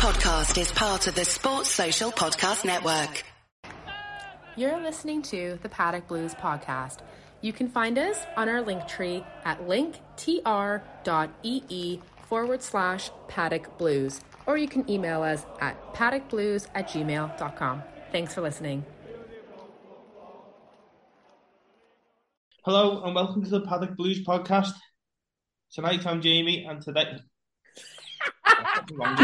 podcast is part of the Sports Social Podcast Network. You're listening to the Paddock Blues podcast. You can find us on our link tree at linktr.ee forward slash paddock blues, or you can email us at paddockblues at gmail.com. Thanks for listening. Hello and welcome to the Paddock Blues podcast. Tonight I'm Jamie and today. I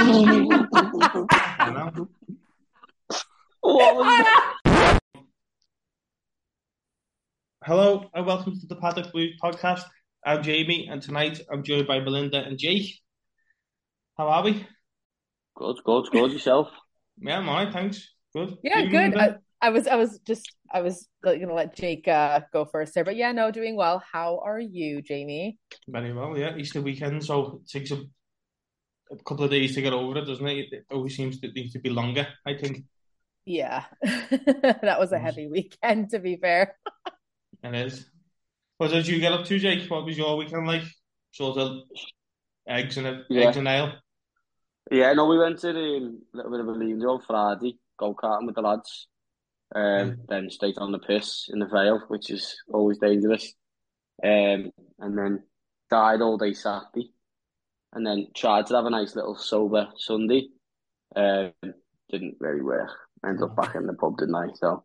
know. Hello and welcome to the Paddock Blues podcast. I'm Jamie and tonight I'm joined by Melinda and Jake. How are we? Good, good, good. Yourself? Yeah, I'm alright, thanks. Good. Yeah, You, good. I, I was, I was just, I was going to let Jake uh, go first there, but yeah, no, doing well. How are you, Jamie? Very well, yeah. Easter weekend, so it takes a, a couple of days to get over it, doesn't it? It always seems to need to be longer, I think. Yeah, that was a heavy weekend, to be fair. It is. What did you get up to, Jake? What was your weekend like? Sort of eggs and a, Yeah. eggs and ale. Yeah, no, we went to the little bit of a lean on Friday, go karting with the lads. Um, then straight on the piss in the Vale, which is always dangerous. Um, and then died all day Saturday, and then tried to have a nice little sober Sunday. Um, didn't really work. Ended up back in the pub, didn't I? So,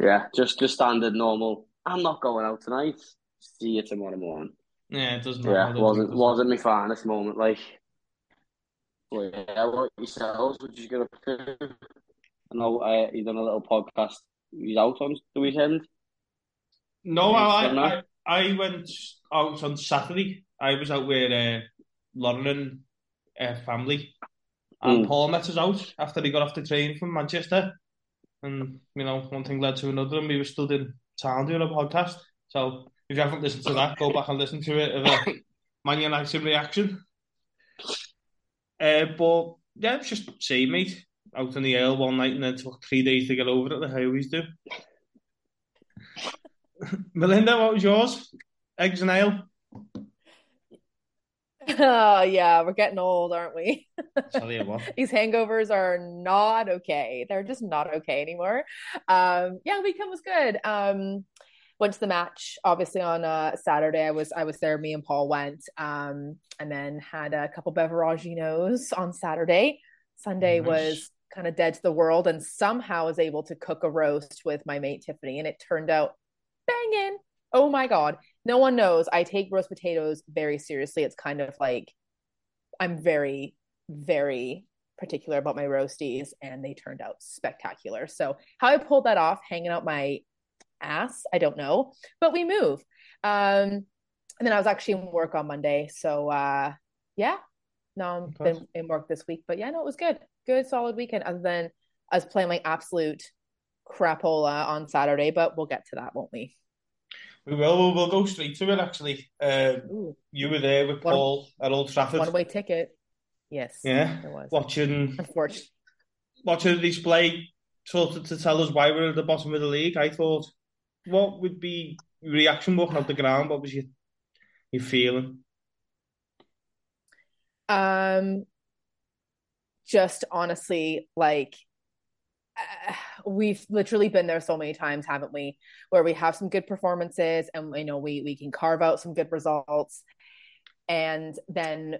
yeah, just just standard normal. I'm not going out tonight. See you tomorrow morning. Yeah, it doesn't Yeah, wasn't wasn't my finest moment. Like, well, yeah, what yourselves? What you gonna do? I know uh, you done a little podcast. He's out on the weekend. No, I. I I went out on Saturday. I was out with uh, Lauren and uh, family, and Mm. Paul met us out after he got off the train from Manchester. And you know, one thing led to another, and we were still in town doing a podcast. So if you haven't listened to that, go back and listen to it. Of a Man United reaction. Uh, but yeah, it's just same, mate. Out in the ale one night and then took three days to get over it, like I always do. Melinda, what was yours? Eggs and ale? Oh, yeah, we're getting old, aren't we? Tell you what. These hangovers are not okay. They're just not okay anymore. Um, yeah, weekend was good. Um, went to the match obviously on uh, Saturday. I was I was there. Me and Paul went, um, and then had a couple beveraginos on Saturday. Sunday Nice. was kind of dead to the world, and somehow was able to cook a roast with my mate Tiffany, and it turned out banging. Oh my god! No one knows. I take roast potatoes very seriously. It's kind of like I'm very very particular about my roasties and they turned out spectacular. So how I pulled that off hanging out my ass, I don't know, but we move. Um and then I was actually in work on Monday. So uh yeah. No, I've been in work this week, but yeah, no, it was good. Good solid weekend other than I was playing my absolute crapola on Saturday, but we'll get to that, won't we? We will. We'll, we'll go straight to it. Actually, um, you were there with One- Paul at Old Trafford. one way ticket. Yes. Yeah, watching Unfortunately. watching the display, sort of to tell us why we're at the bottom of the league. I thought, what would be your reaction walking off the ground? What was your your feeling? Um, just honestly, like uh, we've literally been there so many times, haven't we? Where we have some good performances, and you know we we can carve out some good results, and then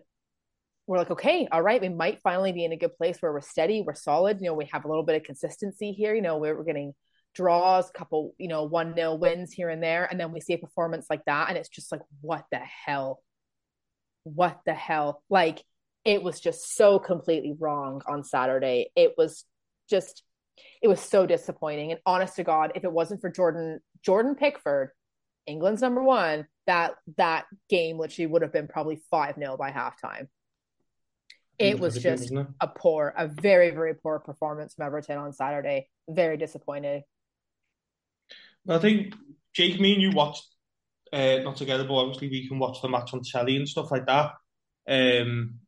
we're like, okay, all right, we might finally be in a good place where we're steady, we're solid. You know, we have a little bit of consistency here. You know, we're, we're getting draws, couple, you know, one nil wins here and there, and then we see a performance like that, and it's just like, what the hell? What the hell? Like it was just so completely wrong on Saturday. It was just, it was so disappointing. And honest to God, if it wasn't for Jordan Jordan Pickford, England's number one, that that game literally would have been probably five 0 by halftime. It was just it? a poor, a very, very poor performance from Everton on Saturday. Very disappointed. I think Jake, me and you watched uh, not together, but obviously we can watch the match on telly and stuff like that. Um,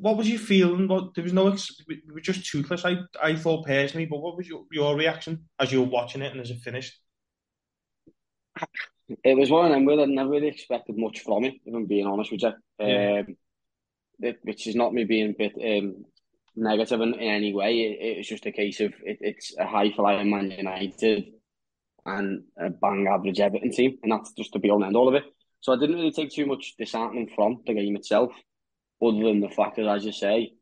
what was your feeling? What there was no, ex- we were just toothless. I I thought personally, but what was your your reaction as you were watching it and as it finished? It was one of them where I never really expected much from it, if I'm being honest with you. Yeah. Um, it, which is not me being a bit um, negative in, in any way. It, it, was just a case of it, it's a high flying Man United and a bang average Everton team, and that's just the be and end all of it. So I didn't really take too much disheartening from the game itself, other than the fact that, as you say,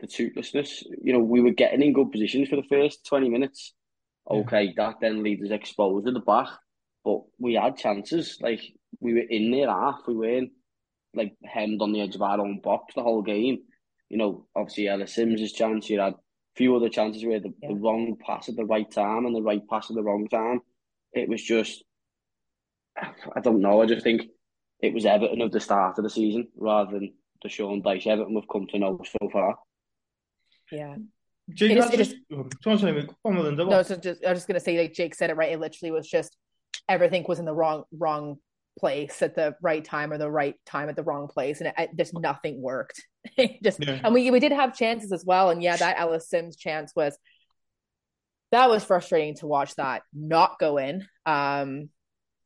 the toothlessness. You know, we were getting in good positions for the first twenty minutes. Okay, yeah. that then leaves us exposed at the back, but we had chances. Like we were in there half, we weren't like hemmed on the edge of our own box the whole game. You know, obviously Ellis Sims' chance, you had a few other chances where the, yeah. the wrong pass at the right time and the right pass at the wrong time. It was just I don't know, I just think it was Everton of the start of the season rather than the Sean Dyche Everton we've come to know so far. Yeah. Jake, it is, just, it no, so just, I was just going to say, like Jake said it right. It literally was just everything was in the wrong wrong place at the right time or the right time at the wrong place, and it, it, just nothing worked. just yeah. and we we did have chances as well, and yeah, that Ellis Sims chance was that was frustrating to watch that not go in. Um,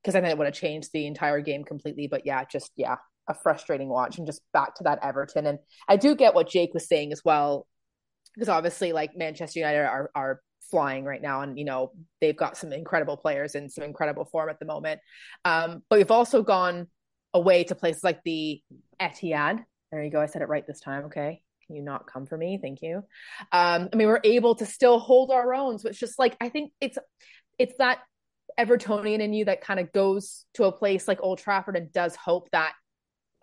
because I think it would have changed the entire game completely. But yeah, just yeah, a frustrating watch, and just back to that Everton. And I do get what Jake was saying as well, because obviously, like Manchester United are are flying right now and you know they've got some incredible players in some incredible form at the moment. Um, but we've also gone away to places like the Etihad. There you go. I said it right this time. Okay. Can you not come for me? Thank you. Um, I mean we're able to still hold our own. So it's just like I think it's it's that Evertonian in you that kind of goes to a place like Old Trafford and does hope that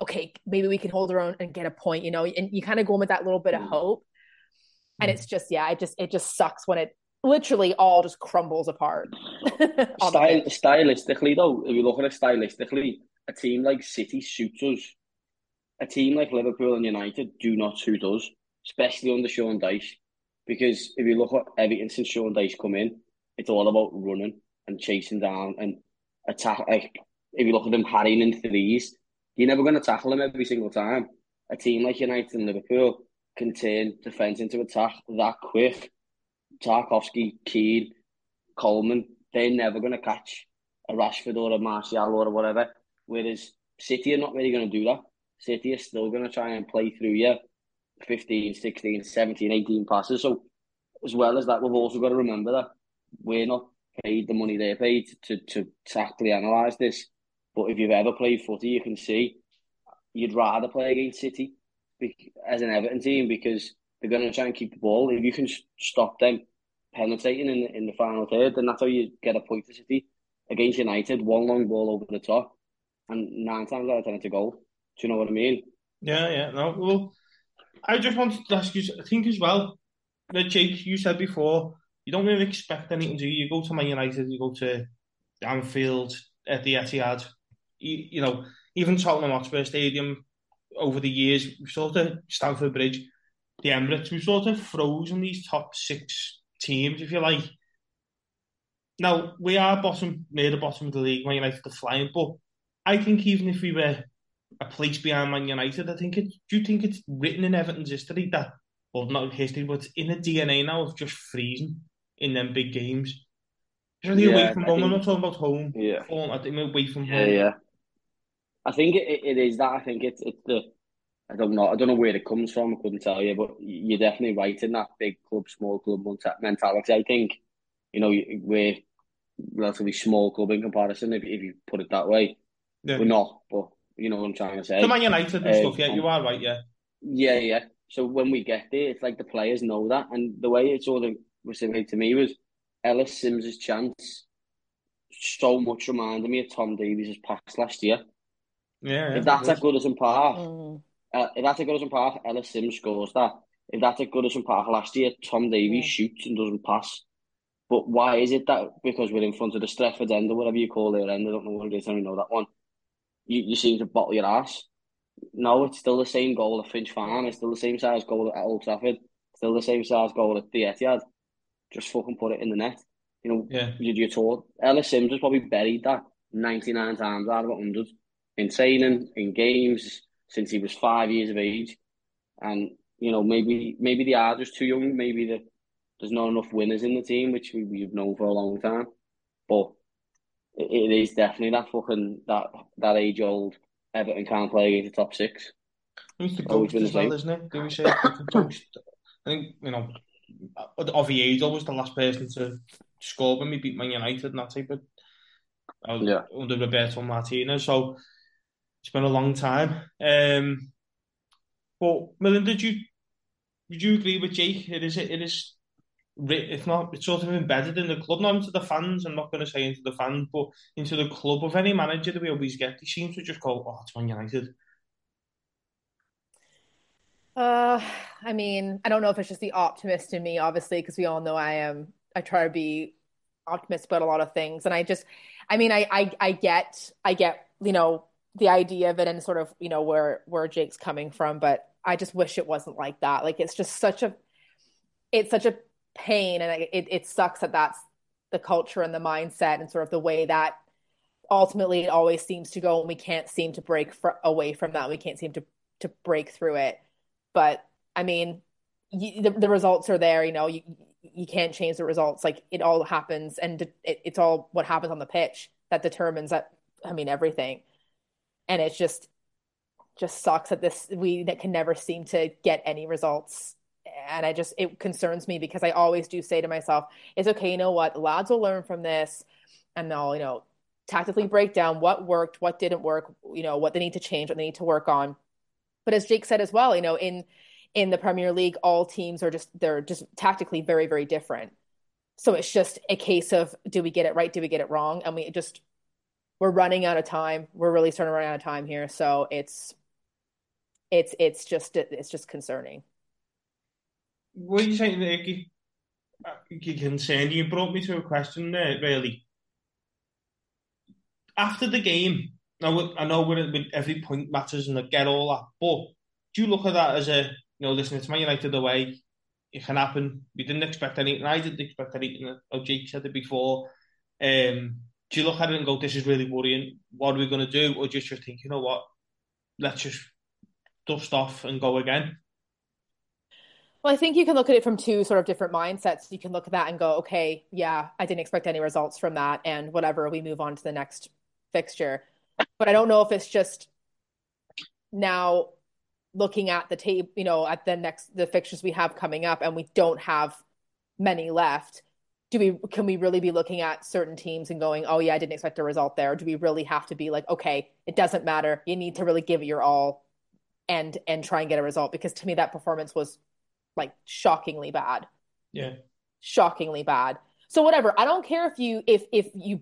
okay maybe we can hold our own and get a point you know and you kind of go in with that little bit of mm. hope and mm. it's just yeah it just it just sucks when it literally all just crumbles apart. Style, stylistically, though, if you look at it stylistically, a team like City suits us. A team like Liverpool and United do not suit us, especially under Sean Dyche. Because if you look at everything since Sean Dyche come in, it's all about running and chasing down and attack. Like if you look at them harrying in threes, you're never going to tackle them every single time. A team like United and Liverpool can turn defence into attack that quick Tarkowski, Keane, Coleman, they're never going to catch a Rashford or a Martial or whatever. Whereas City are not really going to do that. City are still going to try and play through you 15, 16, 17, 18 passes. So, as well as that, we've also got to remember that we're not paid the money they're paid to, to tactically analyse this. But if you've ever played footy, you can see you'd rather play against City as an Everton team because they're going to try and keep the ball. If you can stop them penetrating in the, in the final third, then that's how you get a point to City. Against United, one long ball over the top, and nine times out of ten it's a goal. Do you know what I mean? Yeah, yeah. No, well, I just wanted to ask you. I think as well that Jake, you said before, you don't really expect anything. Do you? You go to Man United, you go to Anfield, at the Etihad. You, you know, even Tottenham Hotspur Stadium over the years, we've sort of Stamford Bridge, the Emirates, we've sort of frozen these top six teams, if you like. Now, we are bottom near the bottom of the league, Man United are flying, but I think even if we were a place behind Man United, I think it do you think it's written in Everton's history that well not history, but in the DNA now of just freezing in them big games. Really yeah, away from home. Think, I'm not talking about home. Yeah. Home, I think away from yeah, home. Yeah. I think it, it is that. I think it's it's the I don't know. I don't know where it comes from. I couldn't tell you, but you're definitely right in that big club, small club mentality. I think you know we're relatively small club in comparison, if, if you put it that way. Yeah. We're not, but you know what I'm trying to say. The Man United and stuff, yeah, um, you are right, yeah. Yeah, yeah. So when we get there, it's like the players know that, and the way it sort of was made to me was Ellis Sims' chance so much reminded me of Tom Davies' pass last year. Yeah, if that's at Goodison Park, mm. Uh, if that's a Goodison Park, Ellis Sims scores that. If that's a Goodison Park last year, Tom Davies yeah. shoots and doesn't pass. But why is it that because we're in front of the Stretford end or whatever you call their end, I don't know what it is, I don't know that one, you, you seem to bottle your ass. No, it's still the same goal at Finch Farm, it's still the same size goal at Old Trafford, still the same size goal at the Etihad. Just fucking put it in the net. You know, yeah. you, you're told. Ellis Sims has probably buried that 99 times out of 100 in training, in games, since he was five years of age, and you know maybe maybe they are just too young. Maybe the, there's not enough winners in the team, which we, we've known for a long time. But it, it is definitely that fucking that that age old Everton can't play against the top six. It's the ghost as well, isn't it? Do we say the? I think, you know, Oviedo was the last person to score when we beat Man United and that type of uh, Yeah. under Roberto Martinez. So it's been a long time. Um, but Melinda, did you would you agree with Jake? It is it is if not it's sort of embedded in the club, not into the fans. I'm not going to say into the fans, but into the club of any manager that we always get. He seems to just go, "Oh, it's Man United." Uh, I mean, I don't know if it's just the optimist in me, obviously, because we all know I am. I try to be optimist about a lot of things, and I just, I mean, I, I, I get, I get, you know, the idea of it and sort of, you know, where where Jake's coming from, but I just wish it wasn't like that. Like, it's just such a, it's such a pain, and it it sucks that that's the culture and the mindset and sort of the way that ultimately it always seems to go, and we can't seem to break fr away from that. We can't seem to to break through it. But I mean, you, the, the results are there. You know, you you can't change the results. Like it all happens, and it, it's all what happens on the pitch that determines that. I mean, everything. And it's just just sucks that this we that can never seem to get any results. And I just it concerns me because I always do say to myself, "It's okay. You know what? Lads will learn from this, and they'll you know tactically break down what worked, what didn't work. You know what they need to change, what they need to work on." But as Jake said as well, you know, in in the Premier League, all teams are just they're just tactically very, very different. So it's just a case of do we get it right? Do we get it wrong? And we just we're running out of time. We're really starting to run out of time here. So it's it's it's just it's just concerning. What are you saying, Nicky? You concerned. You brought me to a question there, really. After the game, now I know with every point matters and I get all that, but do you look at that as a you know, listen, it's Man United away. It can happen. We didn't expect anything. I didn't expect anything. Oh, Jake said it before. Um, do you look at it and go, "This is really worrying. What are we going to do?" Or just just think, you know what? Let's just dust off and go again. Well, I think you can look at it from two sort of different mindsets. You can look at that and go, okay, yeah, I didn't expect any results from that, and whatever, we move on to the next fixture. But I don't know if it's just now looking at the tape, you know, at the next the fixtures we have coming up, and we don't have many left. Do we can we really be looking at certain teams and going, oh yeah, I didn't expect a result there? Or do we really have to be like, okay, it doesn't matter. You need to really give it your all and and try and get a result because to me that performance was like shockingly bad. Yeah. Shockingly bad. So whatever. I don't care if you if if you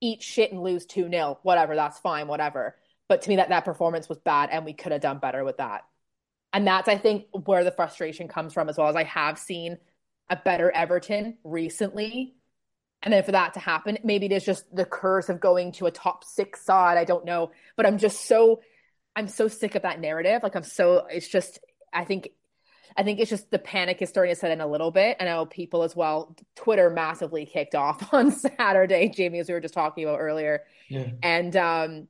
eat shit and lose 2-0, whatever, that's fine, whatever. But to me that that performance was bad and we could have done better with that. And that's I think where the frustration comes from as well as I have seen a better Everton recently. And then for that to happen, maybe it is just the curse of going to a top 6 side, I don't know, but I'm just so I'm so sick of that narrative. Like I'm so it's just I think I think it's just the panic is starting to set in a little bit. I know people as well. Twitter massively kicked off on Saturday, Jamie, as we were just talking about earlier. Yeah. And um,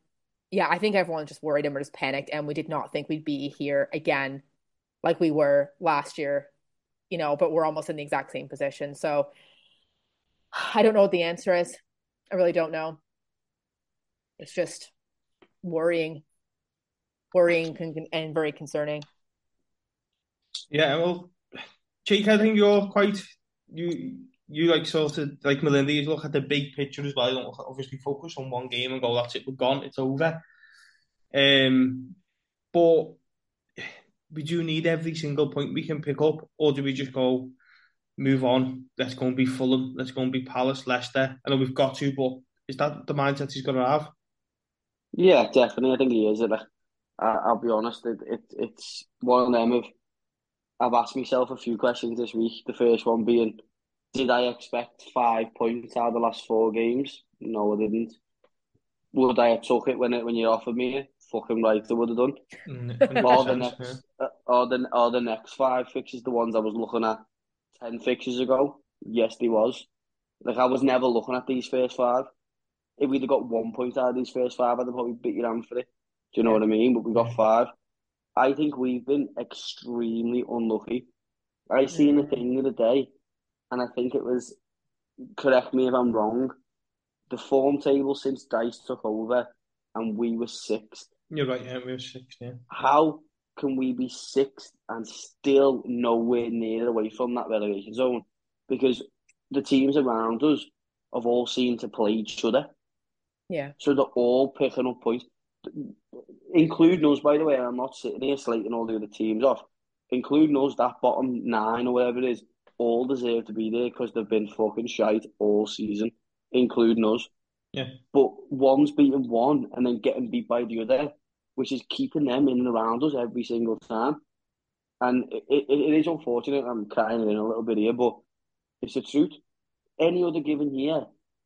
yeah, I think everyone's just worried and we're just panicked, and we did not think we'd be here again like we were last year, you know. But we're almost in the exact same position. So I don't know what the answer is. I really don't know. It's just worrying, worrying and very concerning. Yeah, well, Jake, I think you're quite you you like sort of like Melinda. You look at the big picture as well. You don't obviously focus on one game and go, "That's it, we're gone, it's over." Um, but we do need every single point we can pick up, or do we just go move on? Let's go and be Fulham. Let's go and be Palace, Leicester. I know we've got to, but is that the mindset he's going to have? Yeah, definitely. I think he is. I'll be honest. It, it it's one of them I've asked myself a few questions this week. The first one being, did I expect five points out of the last four games? No, I didn't. Would I have took it when it when you offered me it? Fucking right, I would have done. Mm, or the next, yeah. or the or the next five fixes, the ones I was looking at ten fixes ago. Yes, they was. Like I was never looking at these first five. If we'd have got one point out of these first five, I'd have probably beat your hand for it. Do you know what I mean? But we got five. I think we've been extremely unlucky. I seen a thing the other day, and I think it was, correct me if I'm wrong, the form table since Dyche took over, and we were sixth. You're right, yeah, we were sixth, yeah. How can we be sixth and still nowhere near away from that relegation zone? Because the teams around us have all seemed to play each other. Yeah. So they're all picking up points, including us, by the way. I'm not sitting here slating all the other teams off. Including us, that bottom nine or whatever it is, all deserve to be there because they've been fucking shite all season, including us. Yeah. But one's beating one and then getting beat by the other, which is keeping them in and around us every single time. And it, it, it is unfortunate. I'm crying in a little bit here, but it's the truth. Any other given year,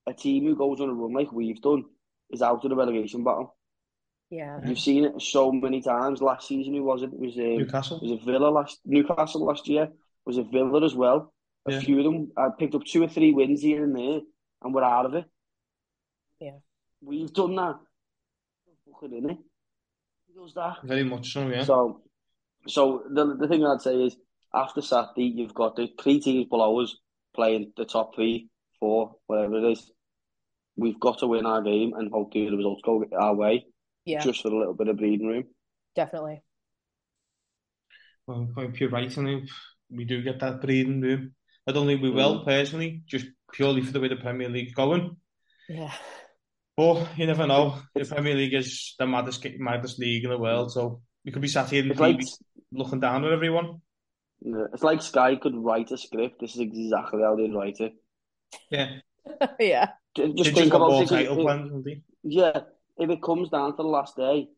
a team who goes on a run like we've done is out of the relegation battle. Yeah. You've seen it so many times. Last season, who was it? It was um, Newcastle. was it Villa last Newcastle last year? Was it Villa as well? A Yeah. few of them. I picked up two or three wins here and there, and we're out of it. Yeah. We've done that. Fucking in it. Who does that? Very much so, yeah. So, so the the thing I'd say is after Saturday, you've got the three teams below us playing the top three, four, whatever it is. We've got to win our game and hopefully the results go our way, Yeah. just for a little bit of breathing room. Definitely. Well, I think you're right, and if we do get that breathing room. I don't think we mm. will, personally, just purely for the way the Premier League's going. Yeah. But you never know. The Premier League is the maddest, maddest league in the world, so we could be sat here in It's like TV looking down at everyone. yeah, it's like Sky could write a script. This is exactly how they'd write it. Yeah, yeah. Ju- they Just just think got about more it. title plans, haven't? Yeah, if it comes down to the last day,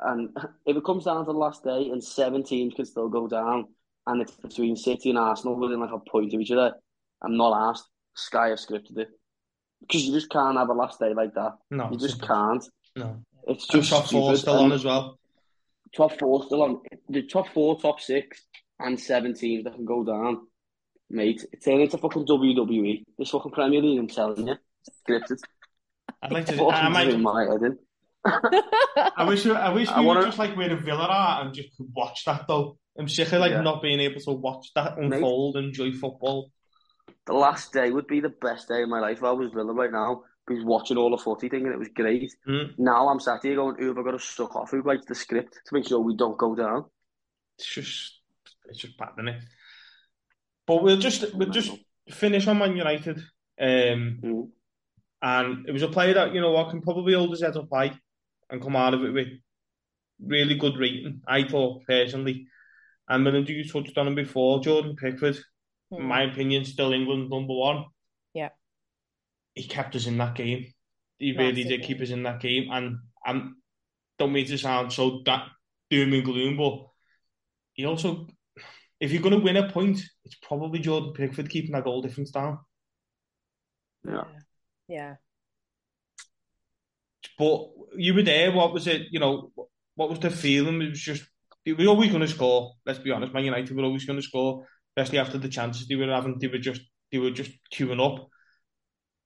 and if it comes down to the last day, and seven teams can still go down, and it's between City and Arsenal within like a point of each other, I'm not asked. Sky have scripted it because you just can't have a last day like that. No, You just can't. No. It's And just top four still on as well. Top four still on. The top four, top six, and seven teams that can go down, mate. It's turning into fucking WWE. This fucking Premier League, I'm telling you, scripted. I'd like to. I might. my head in. I wish. I wish I we wanna- were just like where the Villa are and just watch that though. I'm sick of like Yeah. not being able to watch that unfold and enjoy football. The last day would be the best day of my life. If I was Villa right now. Because watching all the footy thing and it was great. Mm. Now I'm sat here going, who have I got to suck off? Who writes the script to make sure we don't go down? It's just, it's just bad, isn't it? But we'll just, we'll just finish on Man United. Um, Mm. and it was a player that you know what can probably hold his head up high and come out of it with really good rating. I thought personally, and Melinda, you touched on him before. Jordan Pickford, in my opinion, still England's number one. Yeah. He kept us in that game. He really did Massively. keep us in that game, and I don't mean to sound so that doom and gloom, but he also, if you're going to win a point, it's probably Jordan Pickford keeping that goal difference down. Yeah. Yeah. But you were there. What was it? You know, what was the feeling? It was just we were always going to score. Let's be honest, Man United were always going to score, especially after the chances they were having. They were just they were just queuing up.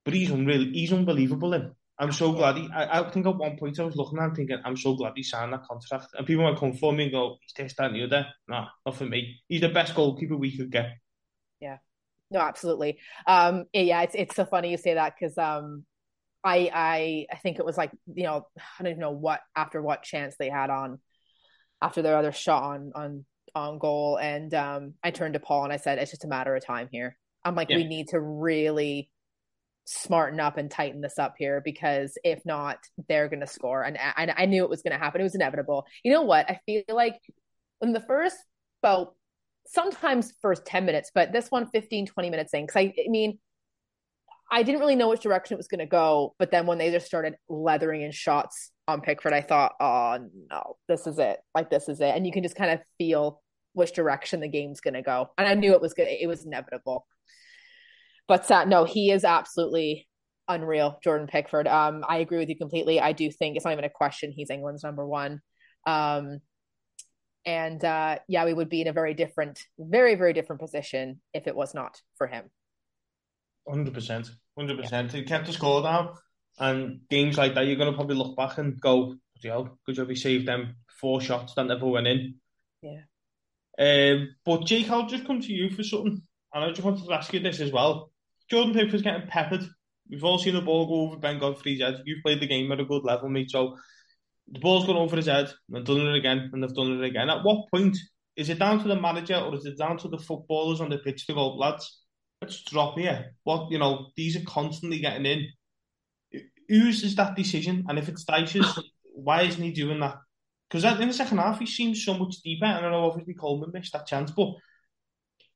But he's unreal. He's unbelievable. Him. I'm so glad. He, I, I think at one point I was looking at him thinking, I'm so glad he signed that contract. And people might come for me and go, he's this, that, and the other. Nah, not for me. He's the best goalkeeper we could get. Yeah. No, absolutely. Um, yeah, it's it's so funny you say that because um, I I I think it was like you know I don't even know what after what chance they had on after their other shot on on on goal, and um, I turned to Paul and I said it's just a matter of time here. I'm like Yeah. we need to really smarten up and tighten this up here because if not, they're going to score, and I, I knew it was going to happen. It was inevitable. You know what? I feel like when the first about sometimes first 10 minutes, but this one 15, 20 minutes in. Cause I, I mean, I didn't really know which direction it was going to go. But then when they just started leathering in shots on Pickford, I thought, oh no, this is it. Like, this is it. And you can just kind of feel which direction the game's going to go. And I knew it was good. It was inevitable. But uh, no, he is absolutely unreal, Jordan Pickford. Um, I agree with you completely. I do think it's not even a question. He's England's number one. Um, and uh, yeah, we would be in a very different, very, very different position if it was not for him. Hundred percent, hundred percent. He kept the score down, and games like that, you're gonna probably look back and go, "Bloody hell, good job he saved them four shots that never went in." Yeah. Um, but Jake, I'll just come to you for something, and I just wanted to ask you this as well. Jordan Pickford's getting peppered. We've all seen the ball go over Ben Godfrey's head. You've played the game at a good level, mate. So the ball's gone over his head, and done it again, and they've done it again. At what point is it down to the manager or is it down to the footballers on the pitch to go, lads, let's drop here? What you know, these are constantly getting in. Whose is that decision? And if it's Dyche's, why isn't he doing that? Because in the second half, he seems so much deeper. And I know obviously Coleman missed that chance, but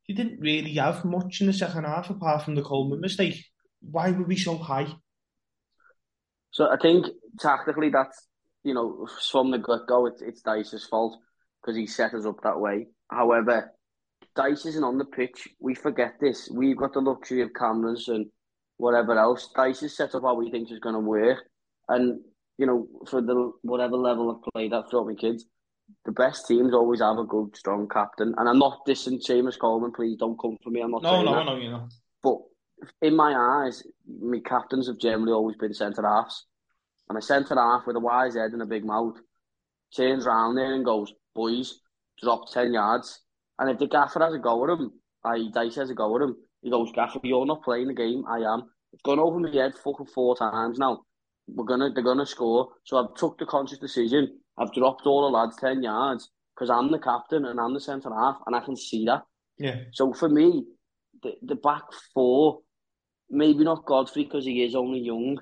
he didn't really have much in the second half apart from the Coleman mistake. Why were we so high? So I think tactically that's you know from the get go it's it's Dyche's fault because he set us up that way. However, Dyche isn't on the pitch. We forget this. We've got the luxury of cameras and whatever else. Dyche is set up how we think is going to work, and you know for the whatever level of play that throughout my kids, the best teams always have a good, strong captain. And I'm not dissing Seamus Coleman. Please don't come for me. I'm not. No, no, that. no, you're not. But in my eyes, my captains have generally always been centre halves. And a centre half with a wise head and a big mouth turns round there and goes, boys, drop 10 yards. And if the gaffer has a go at him, I Dyche has a go at him, he goes, Gaffer, you're not playing the game, I am. It's gone over my head fucking four times now. We're gonna, they're gonna score. So I've took the conscious decision. I've dropped all the lads 10 yards because I'm the captain and I'm the centre half and I can see that. Yeah. So for me, the, the back four, maybe not Godfrey because he is only young,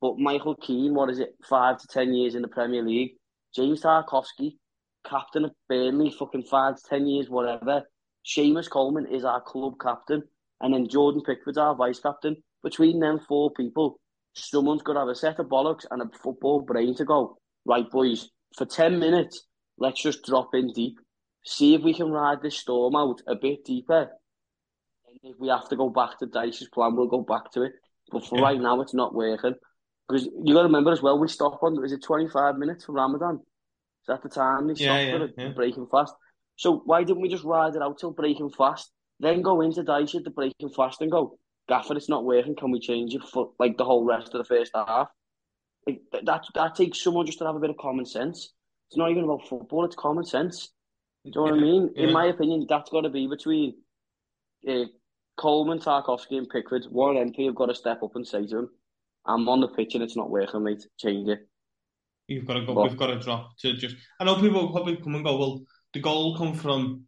but Michael Keane, what is it, five to ten years in the Premier League? James Tarkowski, captain of Burnley, fucking five to ten years, whatever. Seamus Coleman is our club captain, and then Jordan Pickford's our vice captain. Between them four people, someone's got to have a set of bollocks and a football brain to go, right, boys, for 10 minutes, let's just drop in deep. See if we can ride this storm out a bit deeper. And if we have to go back to Dyche's plan, we'll go back to it. But for yeah. right now, it's not working. Because you got to remember as well, we stop on, is it 25 minutes for Ramadan? Is that the time they stop yeah, for yeah. breaking fast? So why didn't we just ride it out till breaking fast? Then go into Dyche at the breaking fast and go, Gaffer, it's not working. Can we change it for like the whole rest of the first half? Like, that that takes someone just to have a bit of common sense. It's not even about football; it's common sense. Do you know what I mean? Yeah. In my opinion, that's got to be between uh, Coleman, Tarkowski, and Pickford. One them have got to step up and say to him, "I'm on the pitch and it's not working, mate. Change it." You've got to go. But, we've got to drop to just. I know people will probably come and go. Well, the goal come from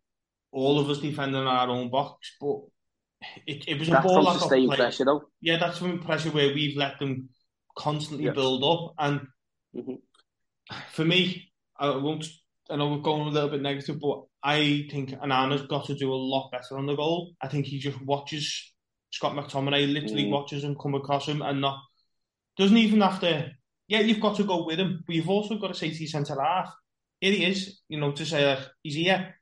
all of us defending our own box, but it, it was a ball from sustained pressure, though. Yeah, that's from pressure where we've let them constantly build up. And mm-hmm. for me, I won't. I know we're going a little bit negative, but I think Onana's got to do a lot better on the goal. I think he just watches Scott McTominay, literally mm. watches him come across him, and not doesn't even have to. Yeah, you've got to go with him, but you've also got to say to your centre half, here he is, you know, to say like, he's here.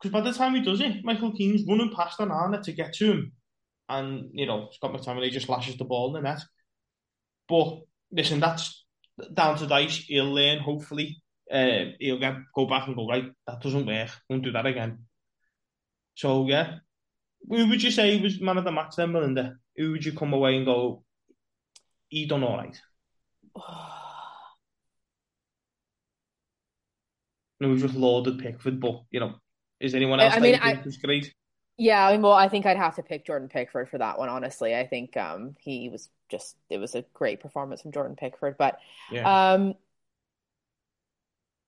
Because by the time he does it, Michael Keane's running past Onana to get to him, and you know Scott McTominay just lashes the ball in the net. But listen, that's down to Dyche. He'll learn, hopefully. Uh, he'll get, go back and go, right, that doesn't work. Won't do that again. So, yeah. Who would you say was man of the match then, Melinda? Who would you come away and go, he done all right? no, we've just lauded Pickford, but, you know, is anyone else I, I mean, I, great? Yeah, I mean, well, I think I'd have to pick Jordan Pickford for that one. Honestly, I think um, he was just it was a great performance from Jordan Pickford. But yeah. um,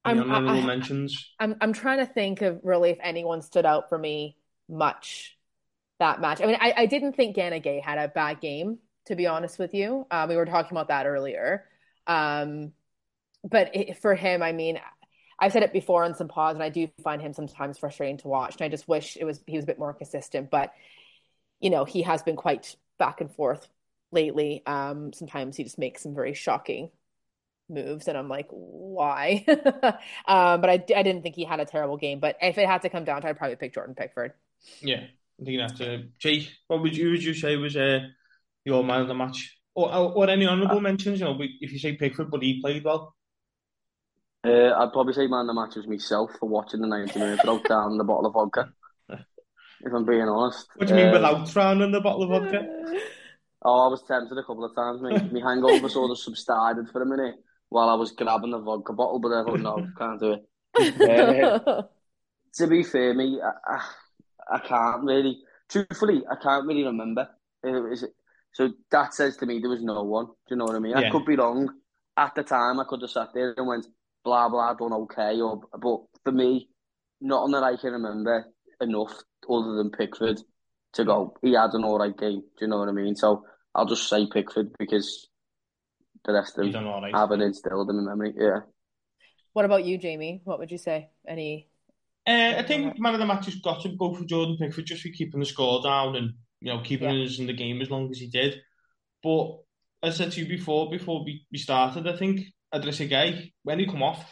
I'm, honorable I, mentions. I'm I'm trying to think of really if anyone stood out for me much that match. I mean, I, I didn't think Gana Gueye had a bad game, to be honest with you. Uh, we were talking about that earlier. Um, but it, for him, I mean, I've said it before on some pods, and I do find him sometimes frustrating to watch. And I just wish it was he was a bit more consistent. But you know, he has been quite back and forth lately. Um, sometimes he just makes some very shocking moves, and I'm like, why? um, but I, I didn't think he had a terrible game. But if it had to come down to, I'd probably pick Jordan Pickford. Yeah, I think that's uh, Jake. What would you would you say was uh, your man of the match, or or, any honourable uh, mentions? You know, if you say Pickford, but he played well. Uh, I'd probably say man of the match was myself for watching the 90 minutes without down the bottle of vodka. If I'm being honest. What do you mean uh, without drowning the bottle of vodka? Oh, I was tempted a couple of times. My, my hangover sort of subsided for a minute while I was grabbing the vodka bottle, but I thought, no, can't do it. Uh, to be fair, me, I, I, I, can't really. Truthfully, I can't really remember. It, so that says to me there was no one. Do you know what I mean? Yeah. I could be wrong. At the time, I could have sat there and went, blah blah done okay. Or but for me, nothing that I can remember enough other than Pickford to go. He had an all right game. Do you know what I mean? So I'll just say Pickford because the rest of them right. haven't instilled in my memory. Yeah. What about you, Jamie? What would you say? Any? Uh, I think man of the match has got to go for Jordan Pickford just for keeping the score down and you know keeping yeah. us in the game as long as he did. But as I said to you before, before we, we started, I think Idrissa Gueye when he come off,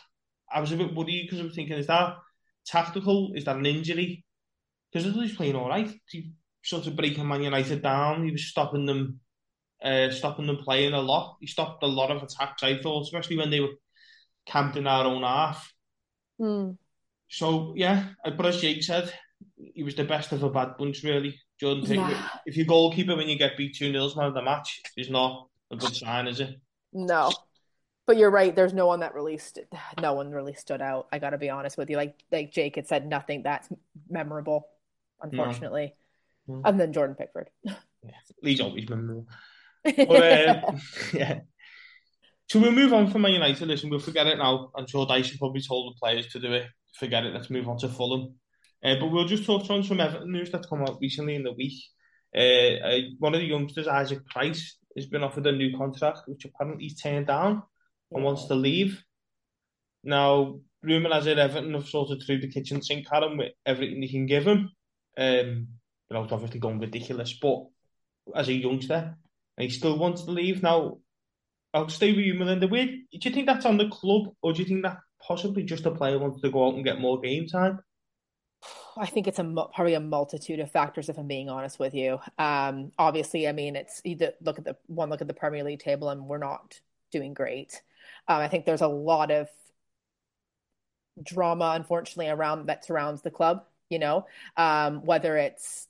I was a bit worried because I was thinking, is that tactical? Is that an injury? Because he's playing all right. He sort of breaking Man United down. He was stopping them, uh, stopping them playing a lot. He stopped a lot of attacks. I thought, especially when they were camped in our own half. Mm. So yeah, but as Jake said, he was the best of a bad bunch, really. Jordan Pickford. Yeah. If your goalkeeper when you get beat two 0 man of the match is not a good sign, is it? No, but you're right. There's no one that released. no one really stood out. I got to be honest with you. Like like Jake had said, nothing that's memorable, unfortunately, no. and then Jordan Pickford. yeah, he's always memorable. But, um, yeah. So we'll move on from Man United. Listen, we'll forget it now. I'm sure Dyson probably told the players to do it. Forget it. Let's move on to Fulham. Uh, but we'll just touch on some Everton news that's come out recently in the week. Uh, uh, one of the youngsters, Isaac Price, has been offered a new contract, which apparently he's turned down and wants to leave. Now, rumour has it Everton have sort of threw the kitchen sink at him with everything they can give him. Um, without obviously going ridiculous, but as a youngster, and he still wants to leave. Now, I'll stay with you, Melinda. Where, do you think that's on the club, or do you think that possibly just a player wants to go out and get more game time? I think it's a probably a multitude of factors. If I'm being honest with you, um, obviously, I mean, it's either look at the one look at the Premier League table, and we're not doing great. Um, I think there's a lot of drama, unfortunately, around that surrounds the club. You know, um, whether it's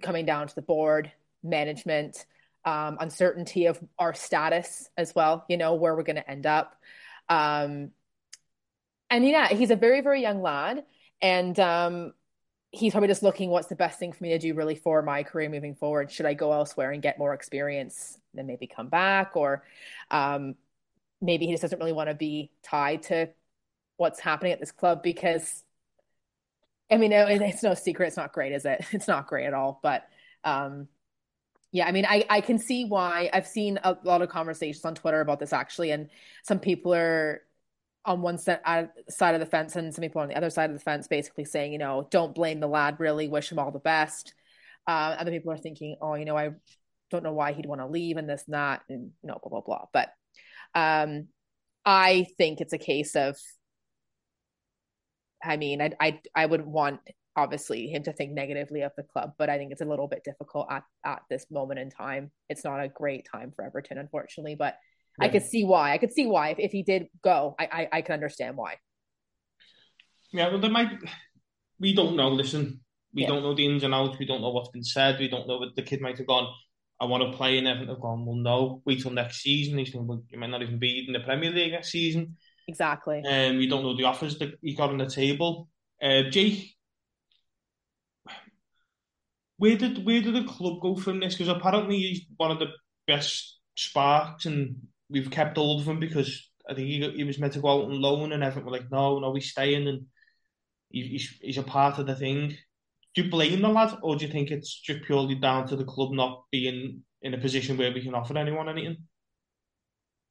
coming down to the board, management, um, uncertainty of our status as well. You know, where we're going to end up. Um, and yeah, he's a very, very young lad, and um, he's probably just looking what's the best thing for me to do really for my career moving forward. Should I go elsewhere and get more experience, then maybe come back, or um, maybe he just doesn't really want to be tied to what's happening at this club because I mean it's no secret. It's not great is it? It's not great at all. But um yeah I mean I I can see why. I've seen a lot of conversations on Twitter about this actually and some people are on one side of the fence and some people on the other side of the fence basically saying you know don't blame the lad really. Wish him all the best. Uh, other people are thinking oh you know I don't know why he'd want to leave and this and that and you know blah blah blah. But um, I think it's a case of, I mean, I I I would want obviously him to think negatively of the club, but I think it's a little bit difficult at at this moment in time. It's not a great time for Everton, unfortunately, but I could see why. I could see why if, if he did go, I, I I can understand why. Yeah, well, there might. We don't know. Listen, we yeah. don't know the ins and outs. We don't know what's been said. We don't know what the kid might have gone. I want to play in Everton have gone, well, no, wait till next season. He's thinking, well, you might not even be in the Premier League next season. Exactly. And um, you don't know the offers that you got on the table. Uh, Jake, where did where did the club go from this? Because apparently he's one of the best sparks, and we've kept hold of him because I think he, he was meant to go out on loan, and everyone were like, no, no, he's staying, and he, he's he's a part of the thing do you blame the lad, or do you think it's just purely down to the club not being in a position where we can offer anyone anything?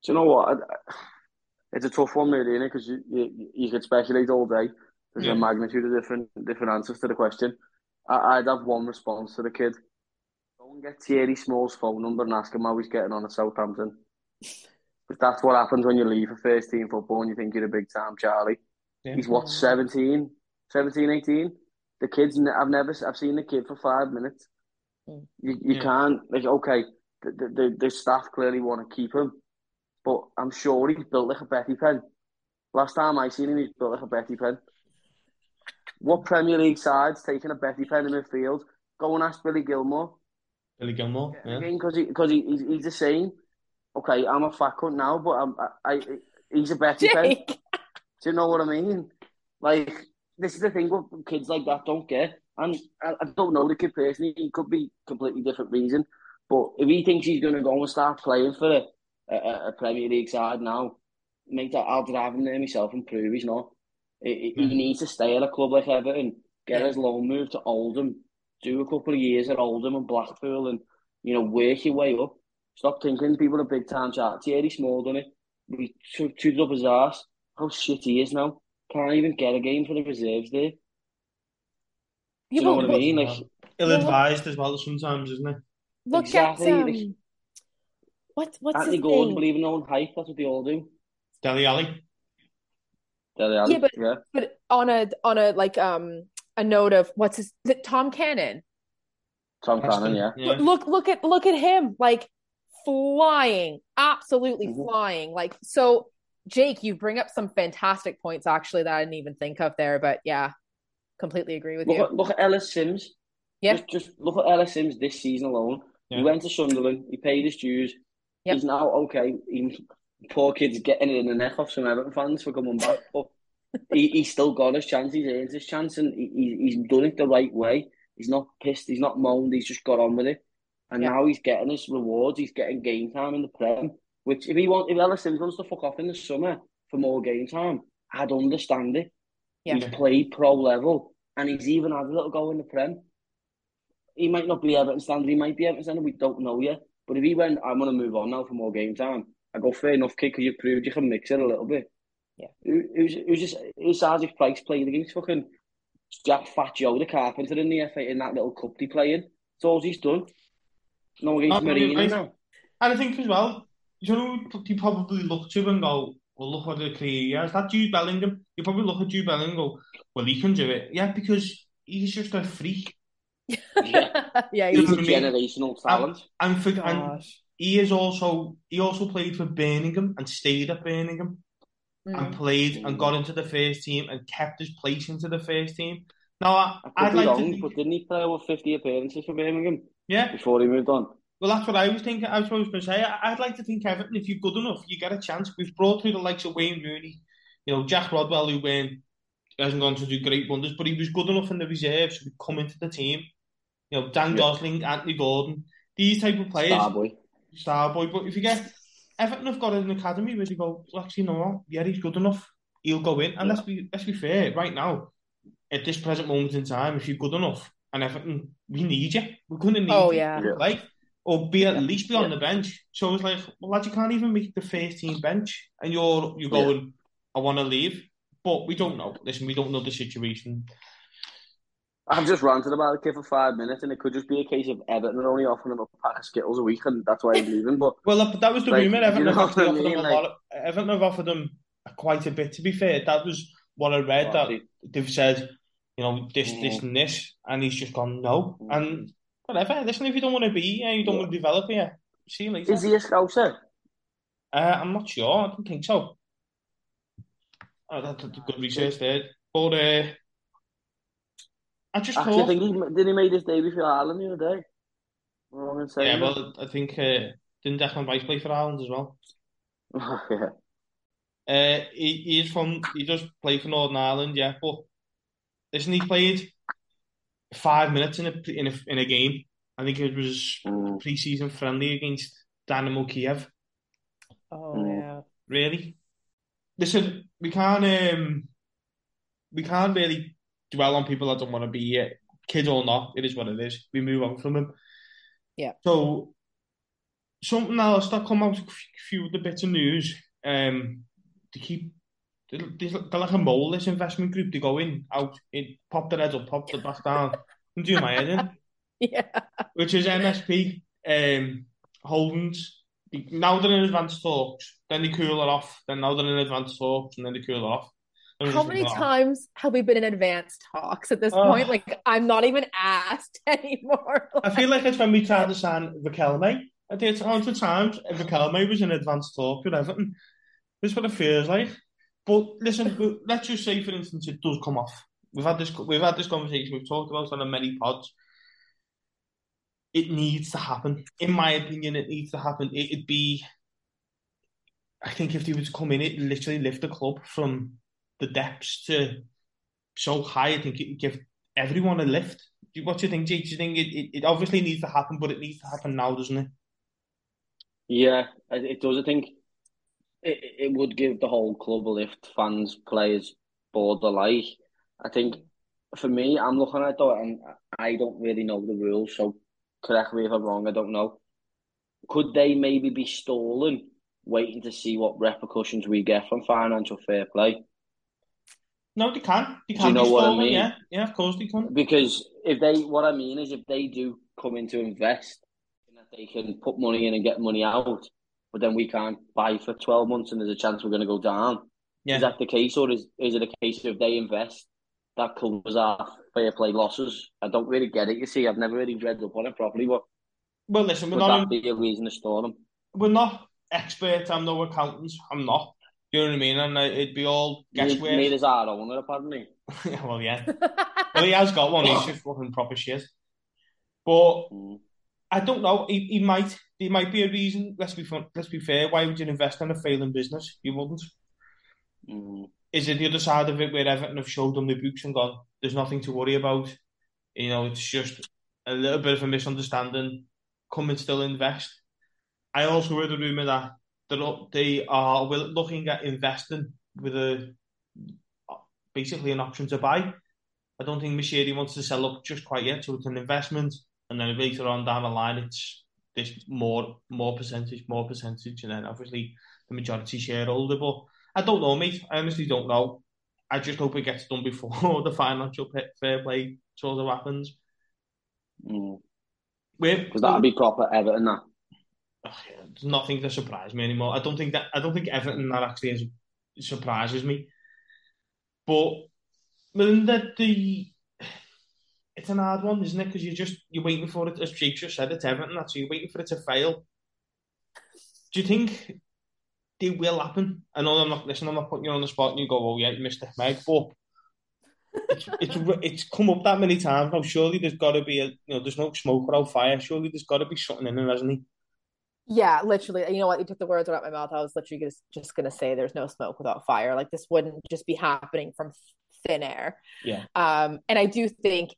Do you know what? It's a tough one, really, isn't it? Because you, you, you could speculate all day. There's yeah. a magnitude of different different answers to the question. I, would have one response to the kid. Go and get Thierry Small's phone number and ask him how he's getting on at Southampton. But that's what happens when you leave a first team football and you think you're a big time Charlie. Yeah. He's what, 17, 17, 18? The kids. I've never. I've seen the kid for five minutes. Mm. You you yeah. can't like okay. The, the the staff clearly want to keep him, but I'm sure he's built like a Betty pen. Last time I seen him, he's built like a Betty pen. What Premier League side's taking a Betty pen in the midfield? Go and ask Billy Gilmour. Billy Gilmour, yeah. Because he, cause he, he's, he's the same. Okay, I'm a fat cunt now, but I'm, I, I he's a Betty Jake. pen. Do you know what I mean? Like, this is the thing what kids like that don't get. And I, I don't know the kid personally. He could be completely different reason. But if he thinks he's going to go and start playing for a, a, a Premier League side now, mate, I'll drive him there myself and prove he's not. He, Yeah. he needs to stay at a club like Everton, get Yeah. his loan move to Oldham, do a couple of years at Oldham and Blackpool, and you know work your way up. Stop thinking people are big time shots. Thierry Small done it. We chewed up his ass. How shit he is now. Can't even get a game for the reserves there. Do you know what I mean? Like, Ill-advised as well sometimes, isn't it? Look Exactly, at like- um, what what's Anthony his Gordon name? believing no one hype. That's what they all do. Dele Alli. Dele Alli, Yeah, but- yeah. But on a on a like um a note of what's his is it Tom Cannon? Tom Cannon, yeah. Look look look at look at him like flying, absolutely Mhm. flying. Like so, Jake, you bring up some fantastic points actually that I didn't even think of there. But yeah, completely agree with Look you. at look at Ellis Sims. Yeah. Just, just look at Ellis Sims this season alone. Yeah. He went to Sunderland. He paid his dues. Yep. He's now okay. He, poor kid's getting it in the neck off some Everton fans for coming back, but he, he's still got his chance. He's earned his chance, and he, he- he's done it the right way. He's not pissed. He's not moaned. He's just got on with it. And Yeah. now he's getting his rewards. He's getting game time in the Prem. Which if he want, if Ellis Sims wants to fuck off in the summer for more game time, I'd understand it. Yeah. He's played pro level, and he's even had a little go in the Prem. He might not be Everton standard. He might be Everton standard. We don't know yet. But if he went, I'm going to move on now for more game time. I go fair enough, kid, because you proved you can mix it a little bit. Yeah. Who, who's who's just who's Isaac Price playing against fucking Jack Fat Joe the Carpenter in the FA in that little cup they play in. That's all he's done. No against Not really, Marino mate. now. And I think as well, you know, you probably look to and go, well, look what the career he has. That Jude Bellingham, you probably look at Jude Bellingham and go, well, he can do it. Yeah, because he's just a freak. Yeah. yeah, You He's a what I generational talent. And, for, and he is also, he also played for Birmingham and stayed at Birmingham and Mm. played and got into the first team and kept his place into the first team. Now, I, I could I'd be like wrong, to but didn't he play over 50 appearances for Birmingham yeah, before he moved on? Well, that's what I was thinking. I was going to say. I- I'd like to think Everton, if you're good enough, you get a chance. We've brought through the likes of Wayne Rooney, you know, Jack Rodwell, who went, hasn't gone to do great wonders, but he was good enough in the reserves to come into the team. You know, Dan Yeah. Gosling, Anthony Gordon, these type of players, Starboy. Starboy. But if you get Everton have got an academy where they go, well, actually, no, yeah, he's good enough. He'll go in. And Yeah. let's be let's be fair, right now, at this present moment in time, if you're good enough, and Everton, we need you. We're going to need Oh you yeah. Yeah. like, or be at Yeah. least be on the bench. So it's like, well, lads, you can't even make the first team bench, and you're you're going, I want to leave, but we don't know. Listen, we don't know the situation. I've just ranted about the kid for five minutes, and it could just be a case of Everton only offering him a pack of Skittles a week, and that's why he's leaving. But Well, that, was the Like, rumor. you Everton know have I offered them mean? a Like- Of, Everton have offered them quite a bit. To be fair, that was what I read. that they've said, you know, this, this, Mhm. and this, and he's just gone no, Mhm. and whatever. Listen, if you don't want to be here, you don't Yeah. want to develop here. See you later. is he a scouser? Uh, I'm not sure. I don't think so. Oh, that's a good research there. But uh, I just Actually, I thought, think he did. He made his debut for Ireland the other day. Am I wrong in saying yeah, that? well, I think uh, didn't Declan Rice play for Ireland as well? yeah. Uh, he, he is from, he does play for Northern Ireland, yeah, But isn't he played five minutes in a in a in a game. I think it was Mm. pre-season friendly against Dynamo Kiev. Oh Mm. yeah. Really, listen, we can't um, we can't really dwell on people that don't want to be here, kid or not. It is what it is. We move on from them. Yeah. So something else that come out, a few of the bits of news. Um, to keep they're like a mole. This investment group. They go in, out, in, pop their heads up, pop the back down, and do my head in. Yeah. which is MSP um, Holdings. Now they're in advanced talks, then they cool it off. Then now they're in advanced talks, and then they cool it off. How many times have we been in advanced talks at this Oh. point? Like I'm not even asked anymore. I feel like it's when we tried to sign Riquelme. I did hundred times. Riquelme was in advanced talk with Everton. This is what it feels like. But listen, let's just say, for instance, it does come off. We've had this. We've had this conversation. We've talked about it on many pods. It needs to happen. In my opinion, it needs to happen. It'd be. I think if they were to come in, it literally lift the club from the depths to so high. I think it would give everyone a lift. Do What do you think, Jake? Do you think it, it, it obviously needs to happen, but it needs to happen now, doesn't it? Yeah, it does. I think it, it would give the whole club a lift, fans, players, board alike. I think for me, I'm looking at though, and I don't really know the rules, so correct me if I'm wrong, I don't know. Could they maybe be stolen, waiting to see what repercussions we get from financial fair play? No, they can. They Do can you know what I mean? yeah. Yeah, of course they can. Because if they, what I mean is, if they do come in to invest, and that they can put money in and get money out, but then we can't buy for twelve months, and there's a chance we're going to go down. Yeah. Is that the case, or is is it a case of if they invest, that covers our fair play losses? I don't really get it. You see, I've never really read up on it properly, but Well, listen, we're would not that be a reason to store them? we're not experts. I'm no accountants. I'm not. You know what I mean? And uh, it'd be all guesswork. Neither is our owner, apparently. well, yeah. Well, he has got one. He's just fucking proper shit. But Mm. I don't know. He, he might. There might be a reason. Let's be fun, let's be fair. Why would you invest in a failing business? You wouldn't. Mm. Is it the other side of it where Everton have showed them the books and gone? There's nothing to worry about. You know, it's just a little bit of a misunderstanding. Come and still invest. I also heard a rumor that they are looking at investing with a basically an option to buy. I don't think Moshiri wants to sell up just quite yet, so it's an investment, and then later on down the line, it's this more more percentage, more percentage, and then obviously the majority shareholder. But I don't know, mate. I honestly don't know. I just hope it gets done before the financial fair play sort of happens. Mm. Because that'd be proper Everton, that. Ugh, yeah, there's nothing to surprise me anymore. I don't think that I don't think Everton that actually is, surprises me. But Melinda, the it's an hard one, isn't it? Because you're just you're waiting for it, as Jake just said, it's Everton. That's so you're waiting for it to fail. Do you think they will happen? I know I'm not listening. I'm not putting you on the spot, and you go, "Oh yeah, you missed it, Meg." But it's it's it's come up that many times now. Surely there's got to be a you know there's no smoke without fire. Surely there's got to be something in it, hasn't he? Yeah, literally. You know what? You took the words out of my mouth. I was literally just, just going to say there's no smoke without fire. Like this wouldn't just be happening from thin air. Yeah. Um, and I do think,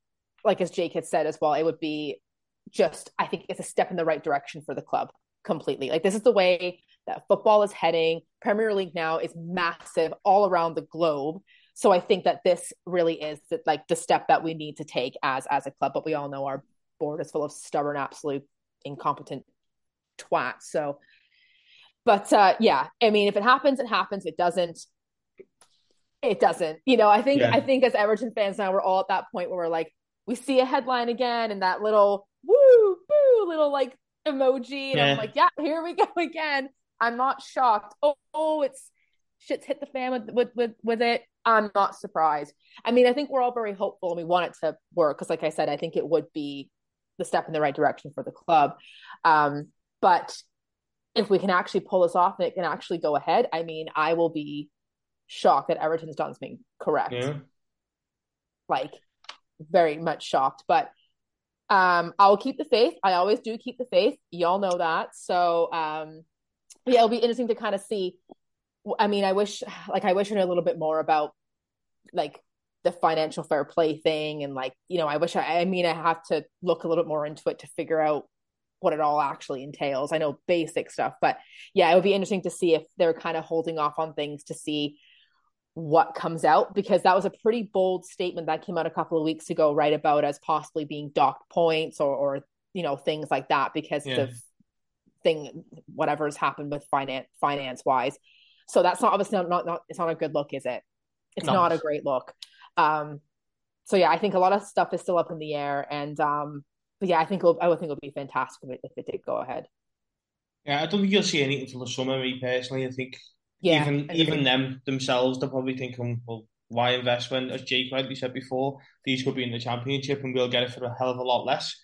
like as Jake had said as well, it would be just, I think it's a step in the right direction for the club completely. Like this is the way that football is heading. Premier League now is massive all around the globe. So I think that this really is the, like the step that we need to take as as a club. But we all know our board is full of stubborn, absolute incompetent twat. So, but uh, yeah, I mean, if it happens, it happens. It doesn't. It doesn't. You know, I think Yeah. I think as Everton fans now, we're all at that point where we're like, we see a headline again, and that little woo boo little like emoji, and Yeah. I'm like, yeah, here we go again. I'm not shocked. Oh, oh, it's shit's hit the fan with with with, with it. I'm not surprised. I mean, I think we're all very hopeful and we want it to work because, like I said, I think it would be the step in the right direction for the club. Um, but if we can actually pull this off and it can actually go ahead, I mean, I will be shocked that Everton's done something correct. Yeah. Like, very much shocked. But um, I'll keep the faith. I always do keep the faith. Y'all know that. So, um, yeah, it'll be interesting to kind of see. I mean, I wish, like, I wish I knew a little bit more about, like, the financial fair play thing, and like, you know, I wish I. I mean, I have to look a little bit more into it to figure out what it all actually entails. I know basic stuff, but yeah, it would be interesting to see if they're kind of holding off on things to see what comes out because that was a pretty bold statement that came out a couple of weeks ago, right? About as possibly being docked points or, or you know, things like that because Yeah. of thing whatever's happened with finance finance wise. So that's not obviously not, not, not it's not a good look, is it? It's No. not a great look. Um so yeah, I think a lot of stuff is still up in the air and um but yeah, I think I would think it would be fantastic if it, if it did go ahead. Yeah, I don't think you'll see anything until the summer, me personally. I think Yeah, even even them themselves, they're probably thinking, well, why invest when, as Jake rightly said before, these could be in the championship and we'll get it for a hell of a lot less.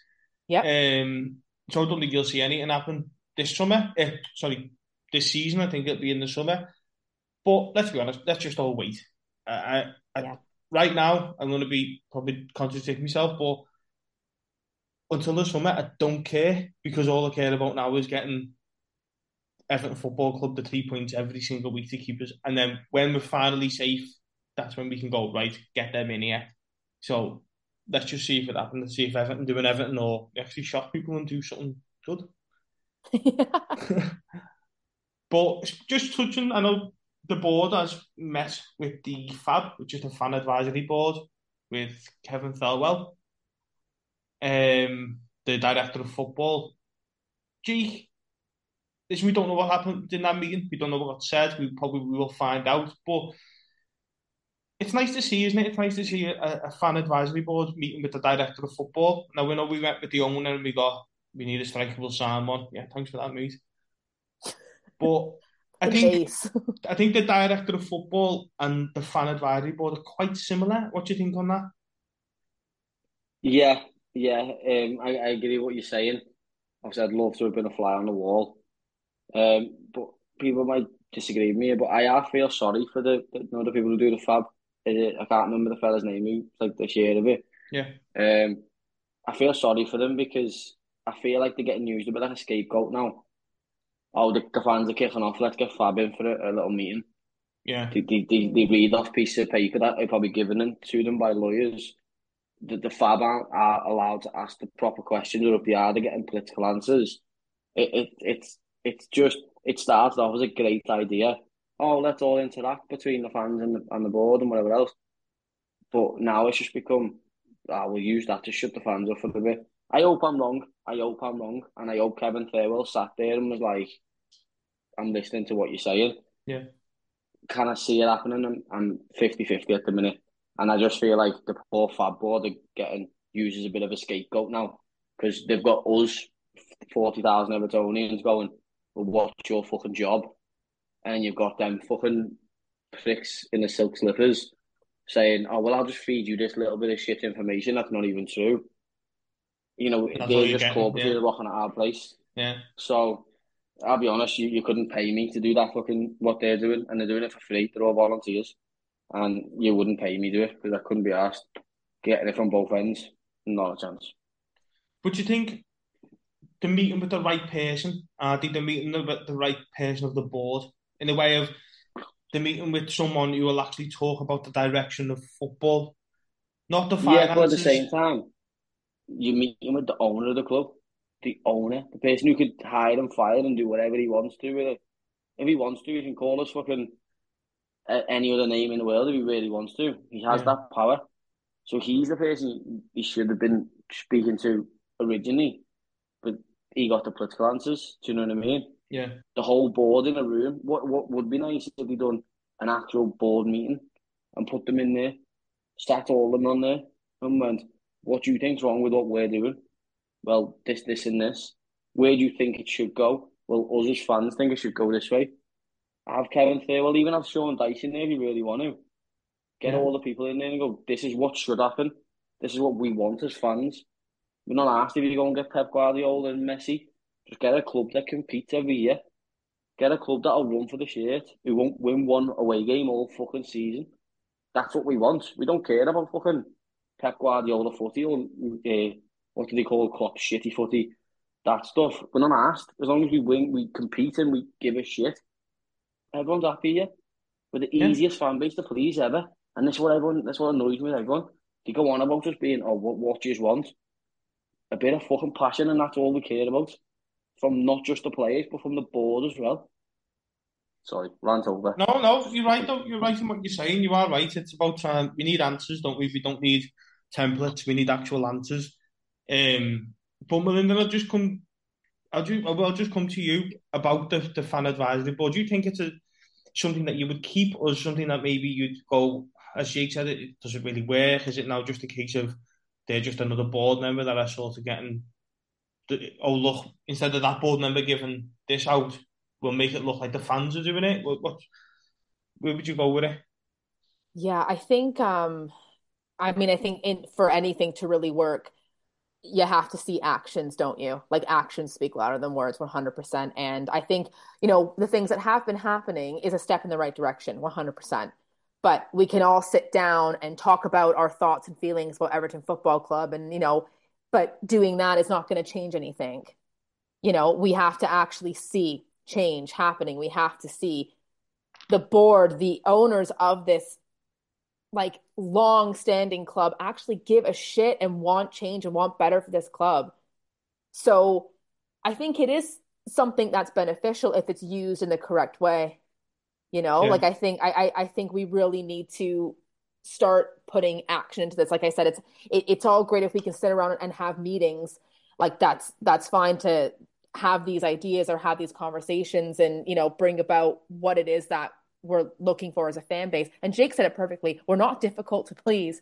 Yeah. Um, so I don't think you'll see anything happen this summer. Eh, sorry, this season. I think it'll be in the summer. But let's be honest, let's just all wait. I, I, I Yeah. right now, I'm going to be probably contradict myself, but until the summer, I don't care because all I care about now is getting Everton Football Club the three points every single week to keep us. And then when we're finally safe, that's when we can go, right, get them in here. So let's just see if it happens. Let's see if Everton do an Everton or actually shock people and do something good. But just touching, I know the board has met with the FAB, which is the fan advisory board, with Kevin Thelwell, um, the director of football. Gee, this we don't know what happened in that meeting. We don't know what got said. We probably will find out. But it's nice to see, isn't it? It's nice to see a, a fan advisory board meeting with the director of football. Now we know we met with the owner and we got we need a strikeable salmon. Yeah, thanks for that, mate. But I think I think the director of football and the fan advisory board are quite similar. What do you think on that? Yeah, yeah, um, I, I agree with what you're saying. Obviously, I'd love to have been a fly on the wall. Um, but people might disagree with me, but I, feel sorry for the, the, you know, the people who do the fab. I can't remember the fella's name who like the share of it. Yeah. Um, I feel sorry for them because I feel like they're getting used a bit like a scapegoat now oh, the, the fans are kicking off, let's get Fab in for a, a little meeting. Yeah. They, they, they, they read off piece of paper that they're probably given them to them by lawyers. The, the Fab aren't are allowed to ask the proper questions, or if they are, they're getting political answers. It, it it's it's just it started off as a great idea. Oh, let's all interact between the fans and the, and the board and whatever else. But now it's just become, ah, we'll use that to shut the fans up for a bit. I hope I'm wrong. I hope I'm wrong, and I hope Kevin Thelwell sat there and was like, "I'm listening to what you're saying." Yeah. Can I see it happening? I'm 50-50 at the minute, and I just feel like the poor Fab board are getting used as a bit of a scapegoat now because they've got us forty thousand Evertonians going, "Well, what's your fucking job?" And you've got them fucking pricks in the silk slippers saying, "Oh well, I'll just feed you this little bit of shit information that's not even true." You know, That's they're just caught between yeah. a rock and a hard place. Yeah. So I'll be honest, you, you couldn't pay me to do that fucking what they're doing, and they're doing it for free. They're all volunteers, and you wouldn't pay me to do it because I couldn't be asked getting it from both ends. Not a chance. But you think the meeting with the right person, I think the meeting with the right person of the board in the way of the meeting with someone who will actually talk about the direction of football, not the finances. Yeah, but at the same time, you meet him with the owner of the club, the owner, the person who could hire and fire and do whatever he wants to with it. If he wants to, he can call us fucking uh, any other name in the world if he really wants to. He has yeah. that power. So he's the person he should have been speaking to originally, he got the political answers. Do you know what I mean? Yeah. The whole board in a room. What what would be nice if he done an actual board meeting and put them in there, sat all of them on there, and went, what do you think's wrong with what we're doing? Well, this, this, and this. Where do you think it should go? Well, us as fans think it should go this way. I Have Kevin Thelwell, even have Sean Dyche in there if you really want to. Get yeah. all the people in there and go, this is what should happen. This is what we want as fans. We're not asked if you go and get Pep Guardiola and Messi. Just get a club that competes every year. Get a club that'll run for the shirt, who won't win one away game all fucking season. That's what we want. We don't care about fucking Pep Guardiola footy or uh, what do they call Klopp shitty footy, that stuff. We're not asked. As long as we win, we compete and we give a shit. Everyone's happy here. We're the yeah. easiest fan base to please ever. And that's what everyone, that's what annoys me with everyone. They go on about us being, oh, what, do want? A bit of fucking passion and that's all we care about. From not just the players, but from the board as well. Sorry, rant over. No, no, you're right though. You're right in what you're saying. You are right. It's about trying. We need answers, don't we? We don't need templates. We need actual answers. Um, but Melinda, I'll just come. I'll just, I'll just come to you about the, the fan advisory board. Do you think it's a something that you would keep, or something that maybe you'd go, as Jake said, it does it really work? Is it now just a case of they're just another board member that are sort of getting, the, oh look, instead of that board member giving this out, we'll make it look like the fans are doing it. What, what where would you go with it? Yeah, I think. um I mean, I think in for anything to really work, you have to see actions, don't you? Like actions speak louder than words 100%. And I think, you know, the things that have been happening is a step in the right direction 100%. But we can all sit down and talk about our thoughts and feelings about Everton Football Club. And, you know, but doing that is not going to change anything. You know, we have to actually see change happening. We have to see the board, the owners of this like long standing club actually give a shit and want change and want better for this club. So I think it is something that's beneficial if it's used in the correct way. You know, Yeah. like I think I, I I think we really need to start putting action into this. Like I said, it's it, it's all great if we can sit around and have meetings. Like that's that's fine to have these ideas or have these conversations and you know bring about what it is that we're looking for as a fan base. And Jake said it perfectly. We're not difficult to please.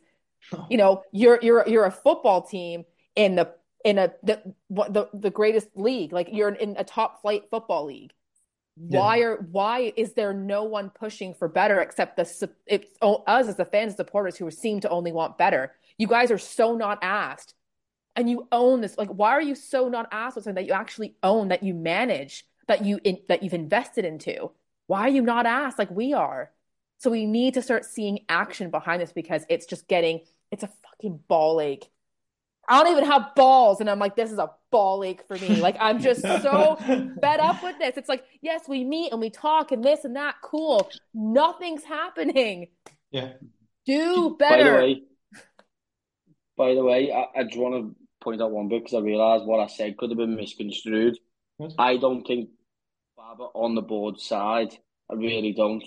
You know, you're you're you're a football team in the in a the what the the greatest league. Like you're in a top flight football league. Why are why is there no one pushing for better except the it's o- oh, us as the fans and supporters who seem to only want better. You guys are so not asked, and you own this. Like, why are you so not asked with something that you actually own, that you manage, that you in, that you've invested into? Why are you not asked like we are? So we need to start seeing action behind this because it's just getting it's a fucking ball ache. I don't even have balls, and I'm like, this is a ball ache for me. Like I'm just so fed up with this. It's like, yes, we meet and we talk and this and that. Cool. Nothing's happening. Yeah. Do By the better. way, by the way, I, I just want to point out one bit because I realised what I said could have been misconstrued. Yes. I don't think Faber on the board side. I really don't.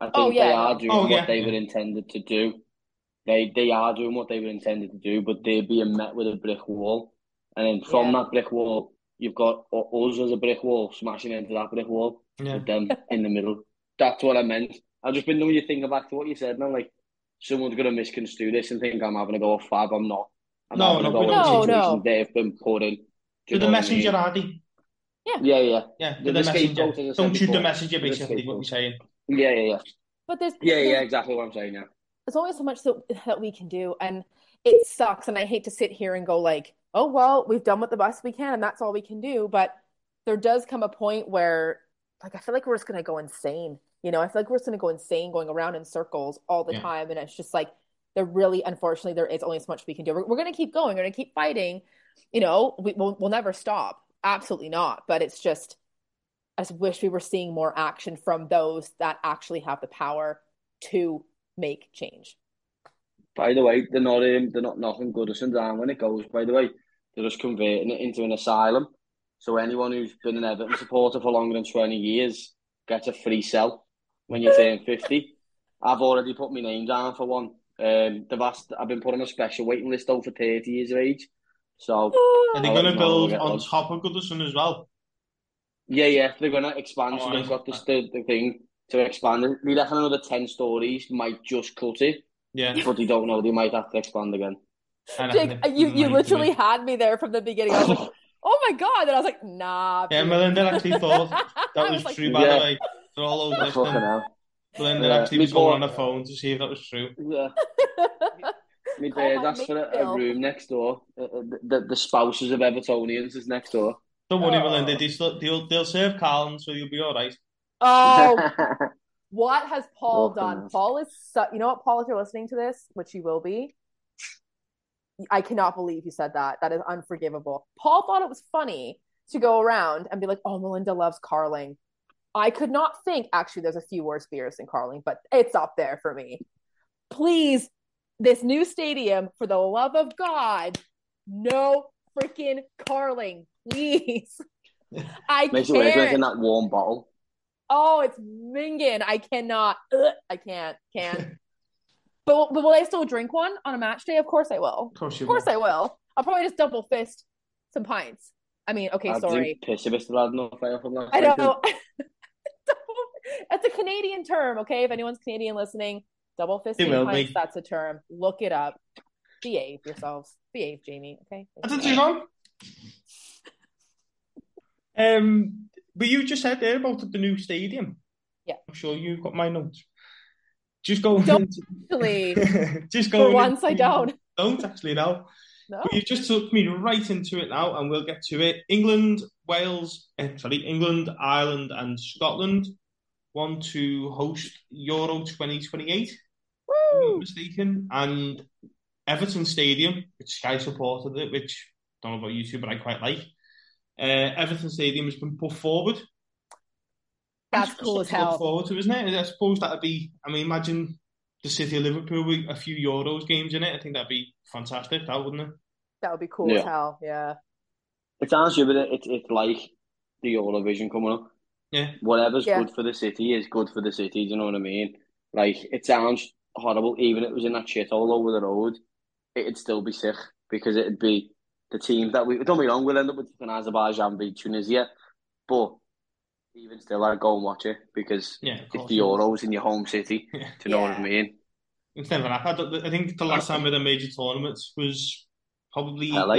I oh, think Oh, yeah, they are doing Oh, what yeah. they were intended to do. They they are doing what they were intended to do, but they're being met with a brick wall. And then from Yeah. that brick wall, you've got u- us as a brick wall smashing into that brick wall Yeah. with them in the middle. That's what I meant. I've just been knowing you thinking back to what you said, and I'm like, someone's going to misconstrue this and think I'm having a go at Fab. I'm not. I'm No, having no, a go we at No, no. they've been put in. Do To the know I messenger, mean? Hardy. Yeah, yeah, Yeah, to The- the, the messenger. scapegoat, as I said Don't shoot the messenger, basically, what scapegoat. we're saying. yeah, yeah, yeah. But there's Yeah, yeah, exactly what I'm saying, yeah. There's only so much that, that we can do. And it sucks. And I hate to sit here and go like, oh, well, we've done what the best we can and that's all we can do. But there does come a point where like I feel like we're just gonna go insane. You know, I feel like we're just gonna go insane going around in circles all the Yeah. time. And it's just like there really unfortunately there is only so much we can do. We're, we're gonna keep going, we're gonna keep fighting. You know, we, we'll we'll never stop. Absolutely not. But it's just I just wish we were seeing more action from those that actually have the power to make change. By the way, they're not um, they're not knocking Goodison down when it goes. By the way, they're just converting it into an asylum. So anyone who's been an Everton supporter for longer than twenty years gets a free cell when you turn fifty. I've already put my name down for one. Um, they've asked, I've been put on a special waiting list though for thirty years of age. So Are they going to you know when build on those. top of Goodison as well? yeah, yeah, they're gonna expand. Oh, so they've got this the, the thing to expand. it. They reckon another ten stories might just cut it, Yeah. but they don't know. They might have to expand again. Jake, you you literally do. had me there from the beginning. I was like, oh my god, and I was like, nah. Yeah, dude. Melinda actually thought that was like, true, by Yeah. the way. They're all over Fucking listening. hell. Melinda Yeah, actually me was going on her phone to see if that was true. Yeah. My Call dad my asked for a, a room next door. Uh, uh, the, the spouses of Evertonians is next door. Don't worry, Oh. Melinda. They still, they'll, they'll serve Carling, so you'll be all right. Oh, what has Paul Fucking done? Paul is su- you know what, Paul, if you're listening to this, which you will be, I cannot believe you said that. That is unforgivable. Paul thought it was funny to go around and be like, "Oh, Melinda loves Carling." I could not think. Actually, there's a few worse beers than Carling, but it's up there for me. Please, this new stadium, for the love of God, no freaking Carling, please. I Makes it worse like in that warm bottle. Oh, it's minging. I cannot. Ugh, I can't. Can't. but but will I still drink one on a match day? Of course I will. Of course you Of course will. I will. I'll probably just double fist some pints. I mean, okay, I sorry. drink piss if it's still had enough fire from last I night. know. That's a Canadian term, okay? If anyone's Canadian listening, double fisting will pints, be. that's a term. Look it up. Behave yourselves. Behave, Jamie, okay? That's it, on. Um, but you just said there about the new stadium. Yeah. I'm sure you've got my notes. Just go. Don't into, Actually, just for going once I don't. Don't actually now. No. But you just took me right into it now, and we'll get to it. England, Wales, eh, sorry, England, Ireland, and Scotland want to host Euro 2028, if I'm not Woo! mistaken, and Everton Stadium, which Sky supported it, which don't know about you two, but I quite like. Uh, Everton Stadium has been put forward. That's That's cool as something to look hell. forward to, isn't it? I suppose that'd be. I mean, imagine the city of Liverpool with a few Euros games in it. I think that'd be fantastic. That wouldn't it? That would be cool as hell. Yeah. It's honestly, but it's it's like the Eurovision coming up. Yeah. Whatever's Yeah. good for the city is good for the city. Do you know what I mean? Like it sounds horrible, even if it was in that shit all over the road, it'd still be sick because it'd be the teams that we don't be wrong. We'll end up with fucking Azerbaijan beat Tunisia, but even still, I'd go and watch it because Yeah, of it's the Euros in your home city. Yeah. Do you know what I mean? It's never happened. I think the last time with a major tournament was probably LA.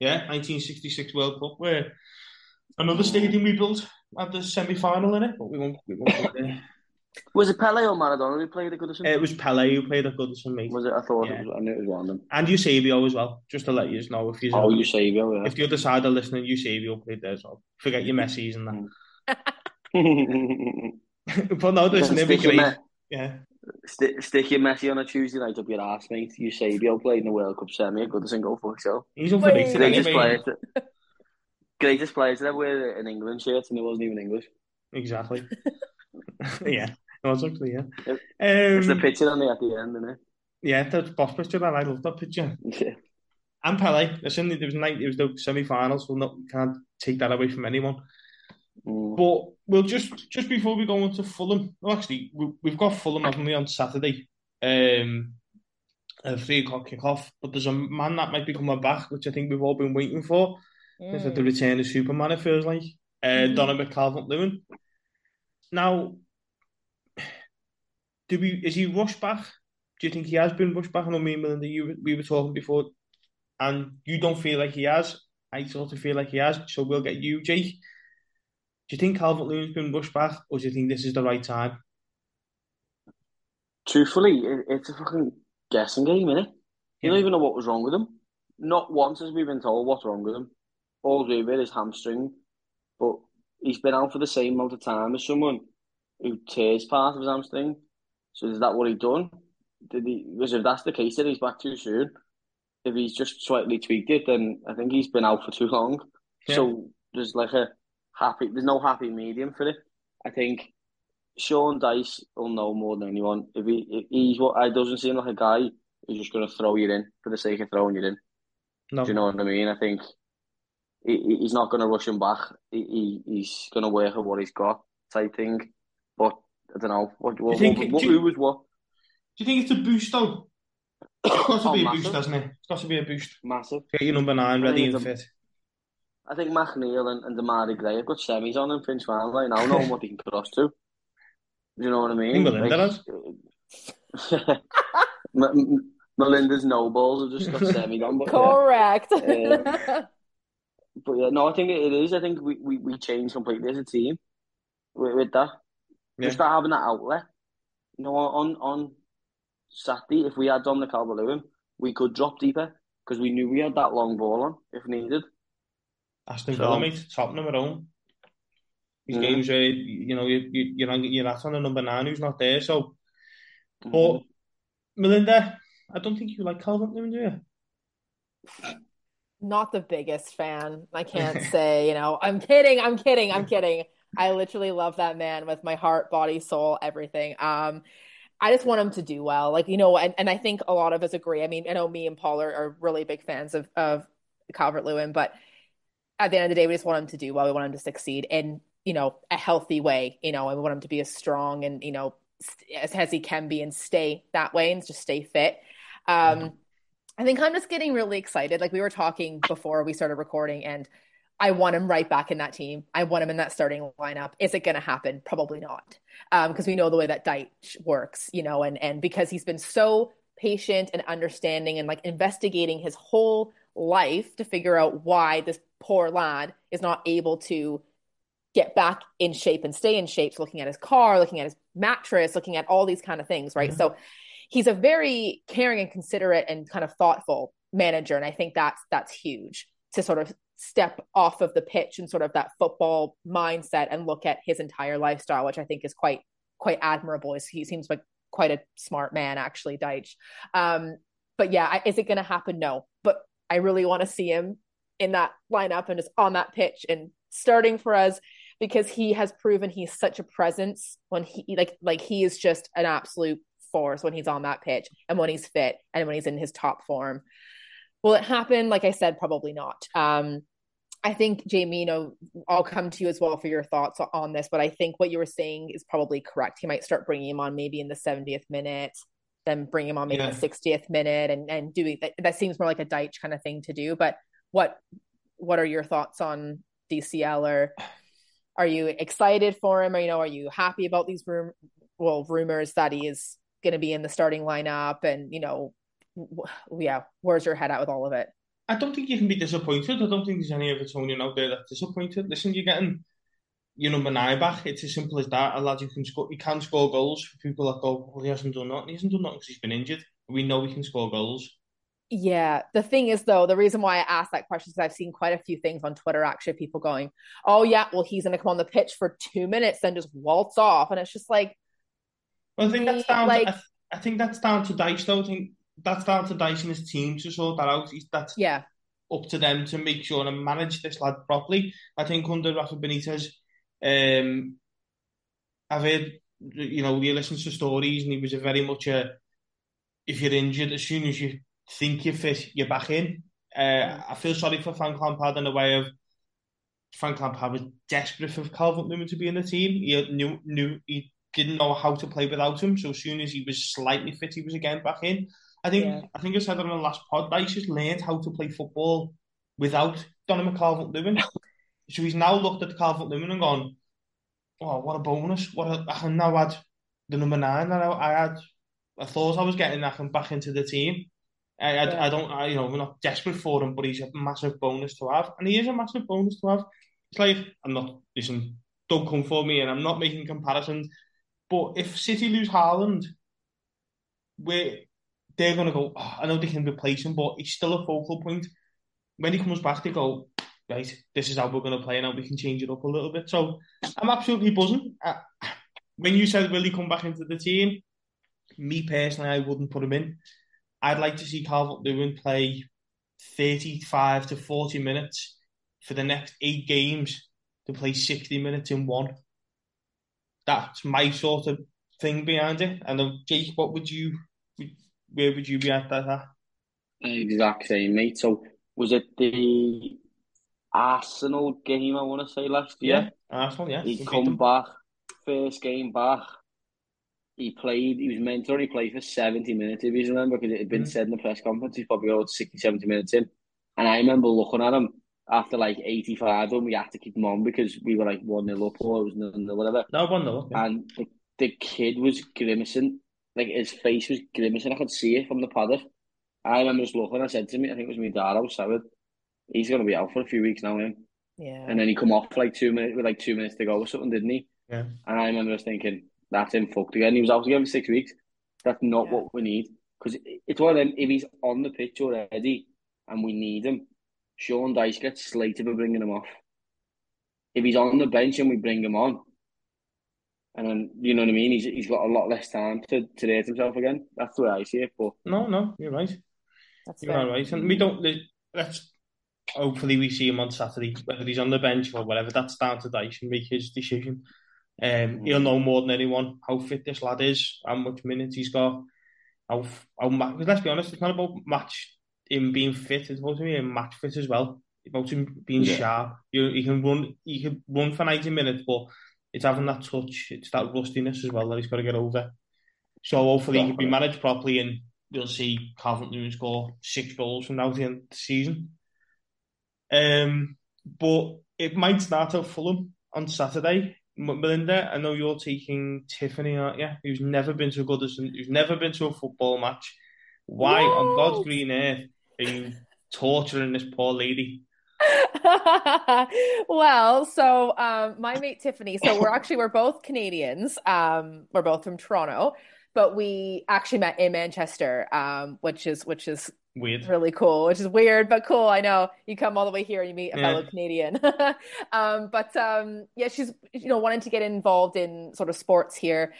yeah, 1966 World Cup, where another stadium we built had the semi final in it, but we won't. We won't go there. Was it Pele or Maradona who played at Goodison? it was Pele who played at Goodison, mate, was it? I thought Yeah. it was. I knew it was one of them. and Eusebio as well. Just to let you know if you Oh, Eusebio, yeah. if the other side are listening, Eusebio played there as well. Forget your Messi's and that. Mm. but no, listen, it'd be great. Me- Yeah, stick, stick your Messi on a Tuesday night up your ass, mate. Eusebio played in the World Cup semi at Goodison. Go for yourself. he's underrated. Greatest anyway. player. To, greatest player to ever wear an England shirt, and it wasn't even English. Exactly. yeah, no, it's actually yeah. Yep. It's the Um, picture on me at the end, isn't it? yeah, the boss picture, and I love that picture. it? And Pele, listen, there was night, it was the semi-finals, so not can't take that away from anyone. Mm. But we'll just just before we go on to Fulham, well, actually, we, we've got Fulham haven't we on Saturday, um, a three o'clock kickoff. But there's a man that might be coming back, which I think we've all been waiting for. It's like the Mm. return of Superman. It feels like uh, Mhm. Donovan Calvert-Lewin. Now, do we is he rushed back? Do you think he has been rushed back? I know me and Melinda, you we were talking before, and you don't feel like he has. I sort of feel like he has. So we'll get you, Jake. Do you think Calvert Lewin's been rushed back, or do you think this is the right time? Truthfully, it's a fucking guessing game, innit? You don't even know what was wrong with him. Not once has we been told what's wrong with him. All we with is hamstring, but he's been out for the same amount of time as someone who tears part of his hamstring. So is that what he done? Did he? Because if that's the case, then he's back too soon. If he's just slightly tweaked it, then I think he's been out for too long. Yeah. So there's like a happy. There's no happy medium for it. I think Sean Dyche will know more than anyone. If he, if he's what I doesn't seem like a guy who's just going to throw you in for the sake of throwing you in. No, Do you know what I mean? I think he, he- he's not going to rush him back. He, he he's going to work at what he's got type thing. But I don't know what what, think- what, what do you- who was what Do you think it's a boost though? It's got to Oh, be a massive. boost, hasn't it? It's got to be a boost. massive. Get your number nine ready think and it's fit. I think McNeil and, and Demarai Gray have got semis on in Prince Round right now, knowing what they can cross to. Do you know what I mean? think Melinda M- M- Melinda's no balls have just got semis on, but yeah. Correct. Uh, But yeah, no, I think it is. I think we, we, we changed completely as a team with, with that. Yeah. Just not having that outlet. You know, on on Saturday, if we had Dominic Calvert-Lewin, we could drop deeper because we knew we had that long ball on if needed. Aston So- Villa, mate, Tottenham at home. These Mhm. games where you know you, you you're on, you're at on a number nine who's not there. So, Mm-hmm. but Melinda, I don't think you like Calvert Lewin, do you? Not the biggest fan. I can't say, you know, I'm kidding, I'm kidding, I'm kidding. I literally love that man with my heart, body, soul, everything. Um, I just want him to do well. Like, you know, and, and I think a lot of us agree. I mean, I know me and Paul are, are really big fans of, of Calvert Lewin, but at the end of the day, we just want him to do well. We want him to succeed in, you know, a healthy way, you know, and we want him to be as strong and, you know, as, as he can be and stay that way and just stay fit. Um, I think I'm just getting really excited. Like we were talking before we started recording, and I want him right back in that team. I want him in that starting lineup. Is it going to happen? Probably not, because we know the way that Dyche works, you know, and and because he's been so patient and understanding and like investigating his whole life to figure out why this poor lad is not able to get back in shape and stay in shape. So looking at his car, looking at his mattress, looking at all these kind of things, right? Mhm. So he's a very caring and considerate and kind of thoughtful manager, and I think that's that's huge to sort of step off of the pitch and sort of that football mindset and look at his entire lifestyle, which I think is quite quite admirable. He seems like quite a smart man, actually, Dyche. Um, but yeah, is it going to happen? No, but I really want to see him in that lineup and just on that pitch and starting for us because he has proven he's such a presence when he like like he is just an absolute force when he's on that pitch and when he's fit and when he's in his top form. Will it happen? Like I said, probably not. Um, I think Jamie, you know, I'll come to you as well for your thoughts on this, but I think what you were saying is probably correct. He might start bringing him on maybe in the 70th minute, then bring him on maybe yeah. the 60th minute, and and doing that. That seems more like a Dyche kind of thing to do. But what what are your thoughts on DCL? Or are you excited for him? Or you know, are you happy about these room well rumors that he is going to be in the starting lineup? And you know, yeah, where's your head at with all of it? I don't think you can be disappointed. I don't think there's any Evertonian out there that's disappointed. Listen, you're getting your number nine back. It's as simple as that. A lad who can score, he can score goals. For people that go, well, he hasn't done that. He hasn't done that because he's been injured. We know he can score goals. Yeah. The thing is, though, the reason why I asked that question is I've seen quite a few things on Twitter, actually, people going, oh, yeah, well, he's going to come on the pitch for two minutes, then just waltz off. And it's just like, well, I think that's down. Like, to, I, I, think that's down to Dyche, though. I think that's down to Dyche and his team to sort that out. That's yeah up to them to make sure and manage this lad properly. I think under Rafa Benitez, um, I've heard, you know, you listen to stories and he was a very much a, if you're injured, as soon as you think you're fit, you're back in. Uh, I feel sorry for Frank Lampard in the way of Frank Lampard was desperate for Calvert Lewin to be in the team. He knew, knew he didn't know how to play without him. So as soon as he was slightly fit, he was again back in. I think yeah. I think I said on the last pod, Dyche just learned how to play football without Donny Calvert Lewin. so he's now looked at Calvert Lewin and gone, Oh, what a bonus. What a, I can now add the number nine that I, I had I thought I was getting I can back into the team. I, I, yeah. I don't I, you know, we're not desperate for him, but he's a massive bonus to have. And he is a massive bonus to have. It's like I'm not listen, don't come for me and I'm not making comparisons. But if City lose Haaland, we're they're going to go, oh, I know they can replace him, but he's still a focal point. When he comes back, they go, right, this is how we're going to play now. We can change it up a little bit. So I'm absolutely buzzing. Uh, when you said, will he come back into the team? Me personally, I wouldn't put him in. I'd like to see Calvert Lewin play 35 to 40 minutes for the next eight games to play 60 minutes in one. That's my sort of thing behind it. And Jake, what would you where would you be at that? Exact same, mate. So was it the Arsenal game? I want to say last year. Yeah, Arsenal. Yeah, he come back first game back. He played. He was meant to only play for seventy minutes. If you remember, because it had been mm. said in the press conference, he's probably got 60, 70 minutes in. And I remember looking at him after like eighty five, and we had to keep him on because we were like one 0 up or it was nil nil whatever. No one 0 yeah. And the, the kid was grimacing like his face was grimacing. I could see it from the paddock. I remember just looking. I said to me, I think it was me dad. I was said, he's going to be out for a few weeks now, him. Yeah. And then he come off like two minutes with like two minutes to go or something, didn't he? Yeah. And I remember just thinking, that's him fucked again. He was out again for six weeks. That's not yeah. what we need. Because it's one of them, if he's on the pitch already and we need him, Sean Dyche gets slated for bringing him off. If he's on the bench and we bring him on, and then you know what I mean. He's he's got a lot less time to to date himself again. That's the way I see it. But no, no, you're right. That's you're right, and we don't. Let's hopefully we see him on Saturday. Whether he's on the bench or whatever, that's down to Dyche and make his decision. Um, mm. He'll know more than anyone how fit this lad is, how much minutes he's got. How how because let's be honest, it's not about match him being fit. It's about him match fit as well. About him being yeah. sharp. You he can run. He can run for ninety minutes, but it's having that touch, it's that rustiness as well that he's got to get over. So hopefully he can be managed properly and we'll see Calvert Lewin score six goals from now to the end of the season. Um, but it might start at Fulham on Saturday. Melinda, I know you're taking Tiffany, aren't you? Who's never been to a Goodison, who's never been to a football match. Why on God's green earth torturing this poor lady? well, so um, my mate Tiffany. So we're actually we're both Canadians. Um, we're both from Toronto, but we actually met in Manchester, um, which is which is weird, really cool. Which is weird but cool. I know you come all the way here and you meet a yeah. fellow Canadian. um, but um, yeah, she's you know wanting to get involved in sort of sports here.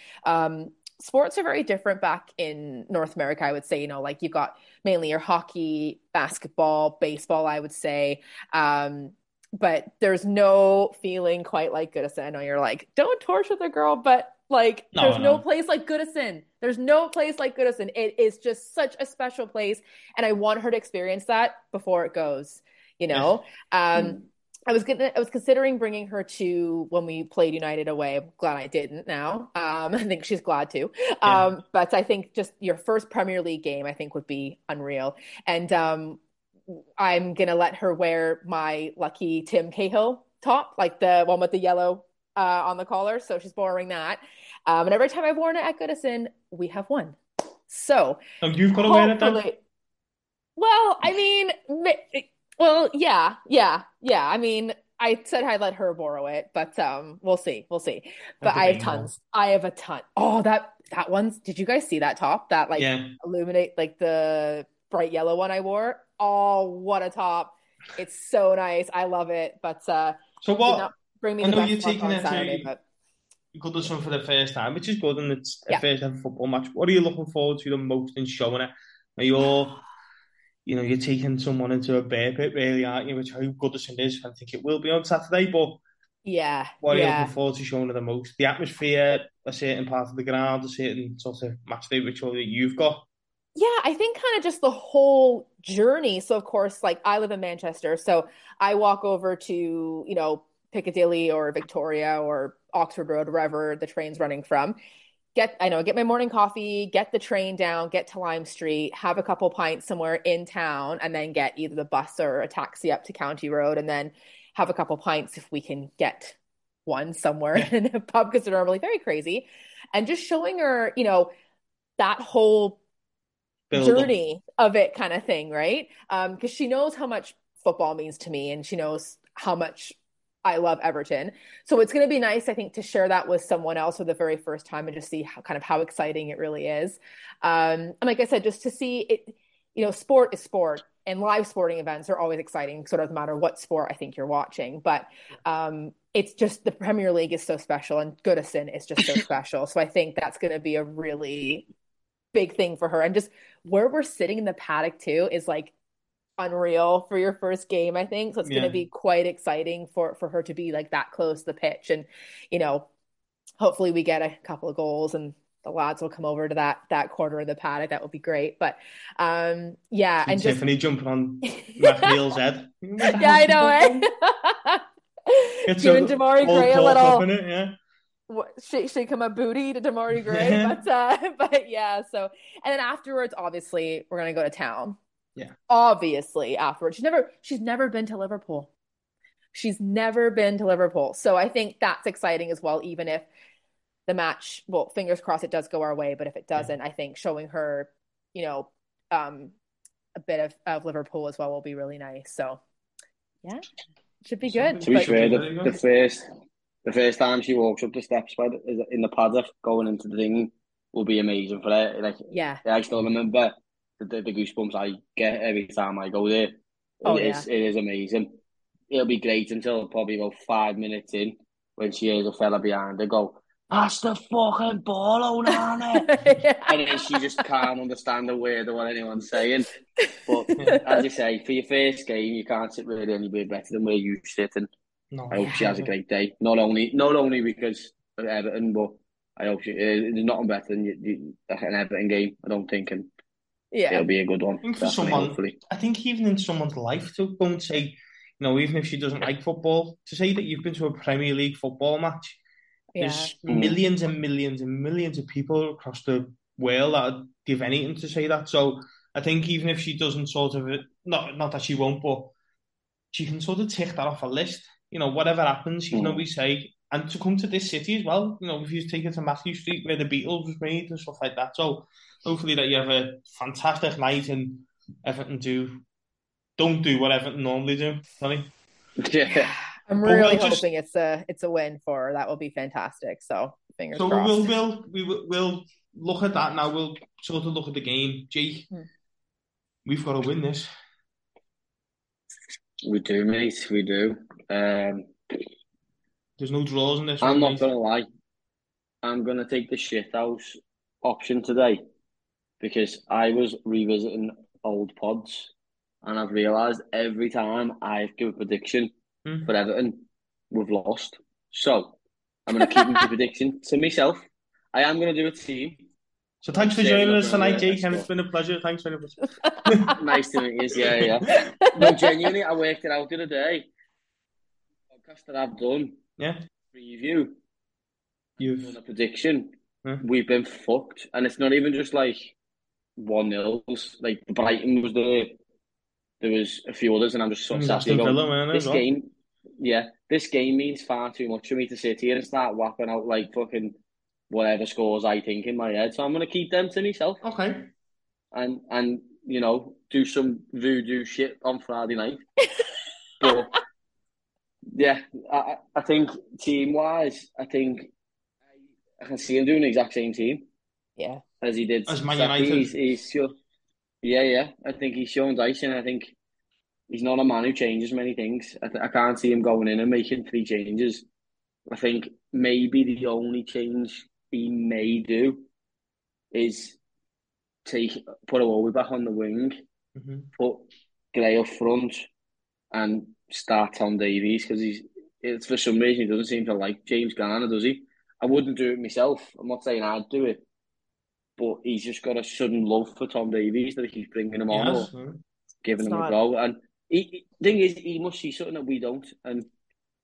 Sports are very different back in North America, I would say. You know, like you've got mainly your hockey, basketball, baseball, I would say. Um, but there's no feeling quite like Goodison. I know you're like, don't torture the girl, but like, no, there's no. no place like Goodison. There's no place like Goodison. It is just such a special place, and I want her to experience that before it goes. You know, um, I was gonna, I was considering bringing her to when we played United away. I'm glad I didn't now. Um, I think she's glad too. Yeah. Um, but I think just your first Premier League game, I think would be unreal. And um, I'm gonna let her wear my lucky Tim Cahill top, like the one with the yellow uh, on the collar. So she's borrowing that. Um, and every time I've worn it at Goodison, we have won. So Oh, you've got to wear it then. well, I mean, well, yeah, yeah, yeah. I mean, I said I'd let her borrow it, but um, we'll see, we'll see. But I have tons. I have a ton. Oh, that that one's. Did you guys see that top? That like Yeah. illuminate like the bright yellow one I wore. Oh, what a top! It's so nice. I love it. But uh, So what? bring me I know you're taking it to- Saturday, but Goodison for the first time, which is good, and it's a Yeah. first ever football match. What are you looking forward to the most in showing it? Are you all, you know, you're taking someone into a bear pit, really, aren't you? Which I hope Goodison is. I think it will be on Saturday, but yeah, what are you yeah. looking forward to showing her the most? The atmosphere, a certain part of the ground, a certain sort of match day ritual that you've got. Yeah, I think kind of just the whole journey. So, of course, like I live in Manchester, so I walk over to, you know, Piccadilly or Victoria or Oxford Road, wherever the train's running from. Get, I know, get my morning coffee, get the train down, get to Lime Street, have a couple pints somewhere in town, and then get either the bus or a taxi up to County Road, and then have a couple pints if we can get one somewhere in a pub because they're normally very crazy. And just showing her, you know, that whole Build journey of it kind of thing, right? Um, because she knows how much football means to me and she knows how much I love Everton. So it's going to be nice, I think, to share that with someone else for the very first time and just see how kind of how exciting it really is. Um, and like I said, just to see it, you know, sport is sport and live sporting events are always exciting, sort of no matter what sport I think you're watching. But um, it's just the Premier League is so special and Goodison is just so special. So I think that's going to be a really big thing for her. And just where we're sitting in the paddock too is like unreal for your first game, I think. So it's going to be quite exciting for for her to be like that close to the pitch and you know, hopefully we get a couple of goals and the lads will come over to that that corner of the paddock. That would be great. But um yeah, And and just Tiffany jumping on McNeil's head. yeah, I know, eh? It's Giving a Demarai Gray a little it, yeah. what, shake shake him a booty to Demarai Gray, but uh, but yeah. So and then afterwards, obviously, we're gonna go to town. Yeah. Obviously, afterwards, she's never she's never been to Liverpool. She's never been to Liverpool, so I think that's exciting as well. Even if the match, well, fingers crossed, it does go our way. But if it doesn't, I think showing her, you know, um, a bit of of Liverpool as well will be really nice. So yeah, should be good. To be But- fair, the, the first the first time she walks up the steps by the, in the paddock going into the thing will be amazing for her. Like yeah, I still remember the, the, the goosebumps I get every time I go there. It Oh, is- it is amazing. It'll be great until probably about five minutes in when she hears a fella behind her go, "Pass the fucking ball, on Onana." and then she just can't understand a word of what anyone's saying. But as you say, for your first game, you can't sit really anywhere better than where you sit, and No, I hope she has a great day. Not only not only because of Everton, but I hope she. Uh, there's nothing better than you, you, an Everton game. I don't think, and yeah. it'll be a good one. think for someone- hopefully. I think even in someone's life to go and say, you know, even if she doesn't like football, to say that you've been to a Premier League football match, Yeah. there's Mm. millions and millions and millions of people across the world that would give anything to say that. So I think even if she doesn't sort of, not not that she won't, but she can sort of tick that off a list. You know, whatever happens, she can Mm. always say, and to come to this city as well. You know, if you take her to Mathew Street where the Beatles was made and stuff like that. So hopefully that you have a fantastic night and Everton do don't do what Everton normally do. Sorry. Yeah. I'm really we'll just- hoping it's a it's a win for her. That will be fantastic. So fingers So we'll we'll we will we'll look at that now. We'll sort of look at the game. Jake, Hmm. we've got to win this. We do, mate. We do. Um, There's no draws in this. I'm not gonna lie. I'm gonna take the shit house option today because I was revisiting old pods and I've realised every time I give a prediction Hmm. for Everton, we've lost. So I'm gonna keep my prediction to myself. I am gonna do a team. So thanks for joining us tonight. Jake, it's been a pleasure. Thanks very much. Nice to meet you. Yeah, yeah. No, genuinely, I worked it out the other day. podcast that I've done, Yeah, preview, you've done a prediction, Yeah. we've been fucked. And it's not even just like 1 nils. Like Brighton was there, there was a few others, and I'm just sort of mm, sat Aston going, man, this well. game, yeah, this game means far too much for me to sit here and start whapping out like fucking whatever scores I think in my head. So I'm going to keep them to myself Okay. and, and you know, do some voodoo shit on Friday night. but yeah, I, I- I think team wise, I think I, I can see him doing the exact same team Yeah. as he did. As Man Saturday. United. He's, he's sure, yeah, yeah. I think he's shown Dyche, and I think he's not a man who changes many things. I, th- I can't see him going in and making three changes. I think maybe the only change he may do is take put Iwobi back on the wing, hmm put Gray up front, and start Tom Davies because he's it's for some reason he doesn't seem to like James Garner, does he? I wouldn't do it myself. I'm not saying I'd do it, but he's just got a sudden love for Tom Davies that he's bringing him on Yes. or giving It's him not- a go. And he, he- thing is, he must see something that we don't, and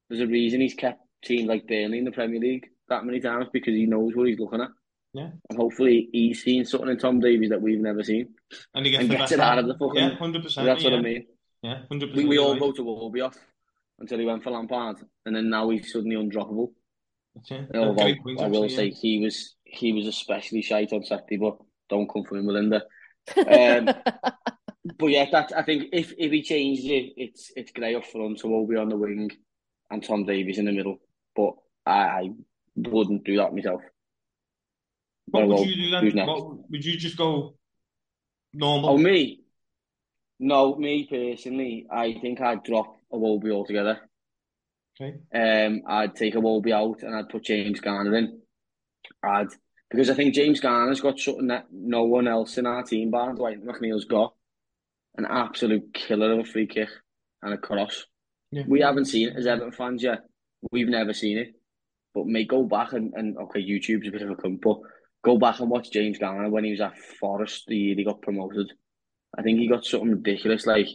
there's a reason he's kept teams like Burnley in the Premier League that many times because he knows what he's looking at. Yeah. And hopefully he's seen something in Tom Davies that we've never seen. And he gets And the gets best it out of the fucking- Yeah, hundred percent. That's yeah. what I mean. Yeah, hundred We, percent. we all wrote Iwobi off until he went for Lampard, and then now he's suddenly undroppable. Although Great point, I will actually, say yeah. he was he was especially shite on Saturday, but don't come for him, Melinda. Um, But yeah, that I think if if he changes it, it's it's Gray up front, so Iwobi on the wing, and Tom Davies in the middle. But I, I wouldn't do that myself. What would well, you do who's then? What, would you just go normal? Oh, me? No, me personally, I think I'd drop Iwobi altogether. Okay. Um, I'd take Iwobi out and I'd put James Garner in. I'd because I think James Garner's got something that no one else in our team, bar Dwight McNeil's got. An absolute killer of a free kick and a cross. Yeah. We haven't seen it as Everton fans yet. We've never seen it. But may go back and, and okay, YouTube's a bit of a cunt, but go back and watch James Garner when he was at Forest the year he got promoted. I think he got something ridiculous, like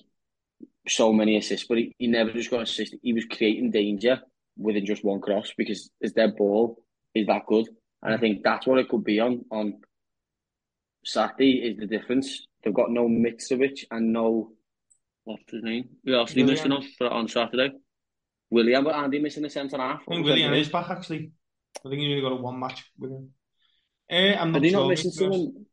so many assists, but he, he never just got assist. He was creating danger within just one cross because his dead ball is that good. And I think that's what it could be on on Saturday is the difference. They've got no Mitrovic and no what's his name? Who else are missing off for, on Saturday? Willian, but Andy missing the centre half. I think Willian is back actually. I think he's only got a one match with him. Eh, I'm Are not they sure. not missing to be honest. someone?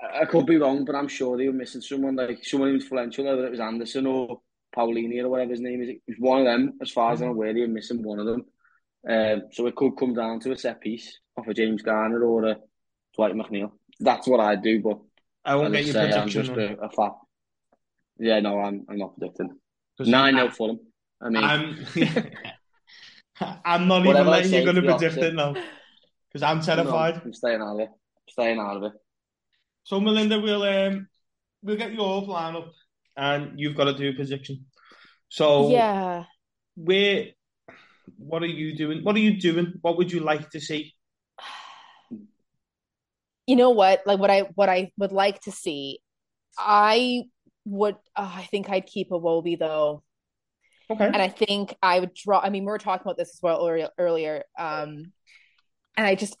I I could be wrong, but I'm sure they were missing someone like someone influential, whether it was Andersen or Palhinha or whatever his name is. It was one of them, as far as I'm aware, they were missing one of them. Um, so it could come down to a set piece off a James Garner or a Dwight McNeil. That's what I'd do, but I won't get I your say, I'm just a, a fat. Yeah, no, I'm I'm not predicting. Nine I- 0 Fulham. I mean, I'm, I'm not even I letting you going to predict it now because I'm no, terrified. I'm staying out of it. Staying out of it. So Melinda, we'll um, we'll get you your lineup, and you've got to do a prediction. So yeah. where, what are you doing? What are you doing? What would you like to see? you know what like what i what i would like to see i would uh, i think i'd keep Iwobi though Okay. and i think i would draw i mean we were talking about this as well earlier um and i just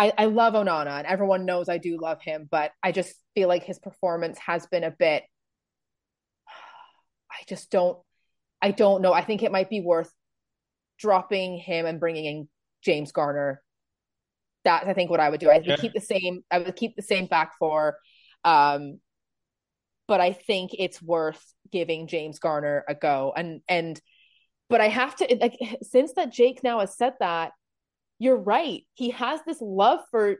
I, I love Onana and everyone knows I do love him, but I just feel like his performance has been a bit I just don't I don't know. I think it might be worth dropping him and bringing in James Garner. That's I think what I would do. I would Yeah. keep the same I would keep the same back four. Um but I think it's worth giving James Garner a go. And and but I have to like since that Jake now has said that, you're right. He has this love for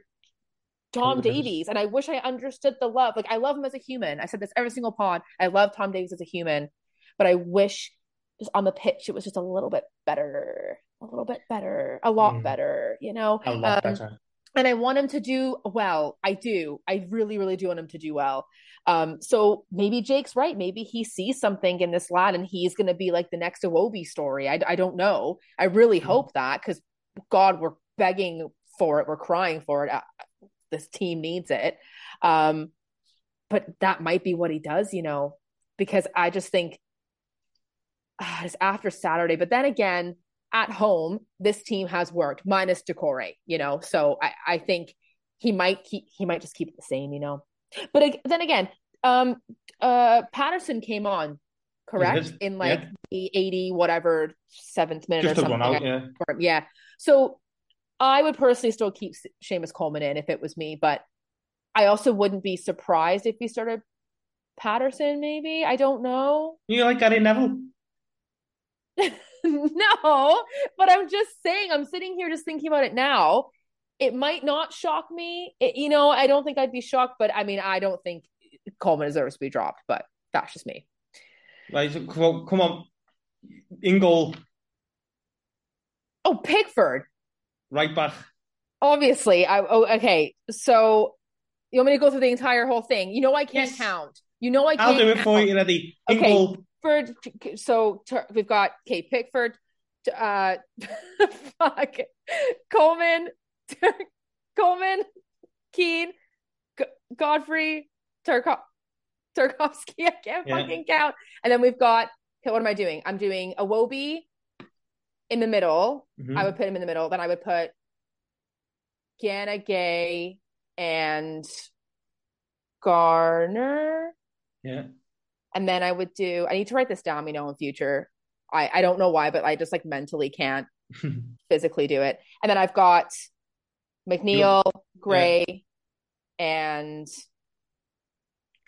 Tom Davies. And I wish I understood the love. Like I love him as a human. I said this every single pod. I love Tom Davies as a human, but I wish just on the pitch it was just a little bit better, a little bit better, a lot Mm. better. You know, A lot Um, better. and I want him to do well. I do. I really, really do want him to do well. Um, so maybe Jake's right. Maybe he sees something in this lad, and he's going to be like the next Iwobi story. I, I don't know. I really Mhm. hope that because God, we're begging for it. We're crying for it. Uh, this team needs it. Um, but that might be what he does, you know, because I just think uh, it's after Saturday. But then again, at home, this team has worked minus Doucouré, you know. So I, I think he might keep he might just keep it the same, you know. But then again, um, uh, Patterson came on, correct, in like yeah. the eighty whatever seventh minute just or something. Out, yeah. yeah. So I would personally still keep Seamus Coleman in if it was me, but I also wouldn't be surprised if he started Patterson. Maybe I don't know. You like Gary Neville? no, but I'm just saying, I'm sitting here just thinking about it now. It might not shock me. It, you know, I don't think I'd be shocked, but I mean, I don't think Coleman deserves to be dropped, but that's just me. Right, well, come on. In goal. Oh, Pickford. Right back. Obviously. I oh okay. So you want me to go through the entire whole thing? You know I can't yes. count. You know I can't I'll do it count. for you, Eddie. In okay. goal. Pickford. So we've got Kate Pickford, uh, fuck, Coleman, Coleman, Keane, Godfrey, Turko- Tarkowski. I can't yeah. fucking count. And then we've got. What am I doing? I'm doing Iwobi in the middle. Mm-hmm. I would put him in the middle. Then I would put Gana Gueye and Garner. Yeah and then I would do. I need to write this down. You know, in future, I I don't know why, but I just like mentally can't physically do it. And then I've got McNeil, Gray, yeah. and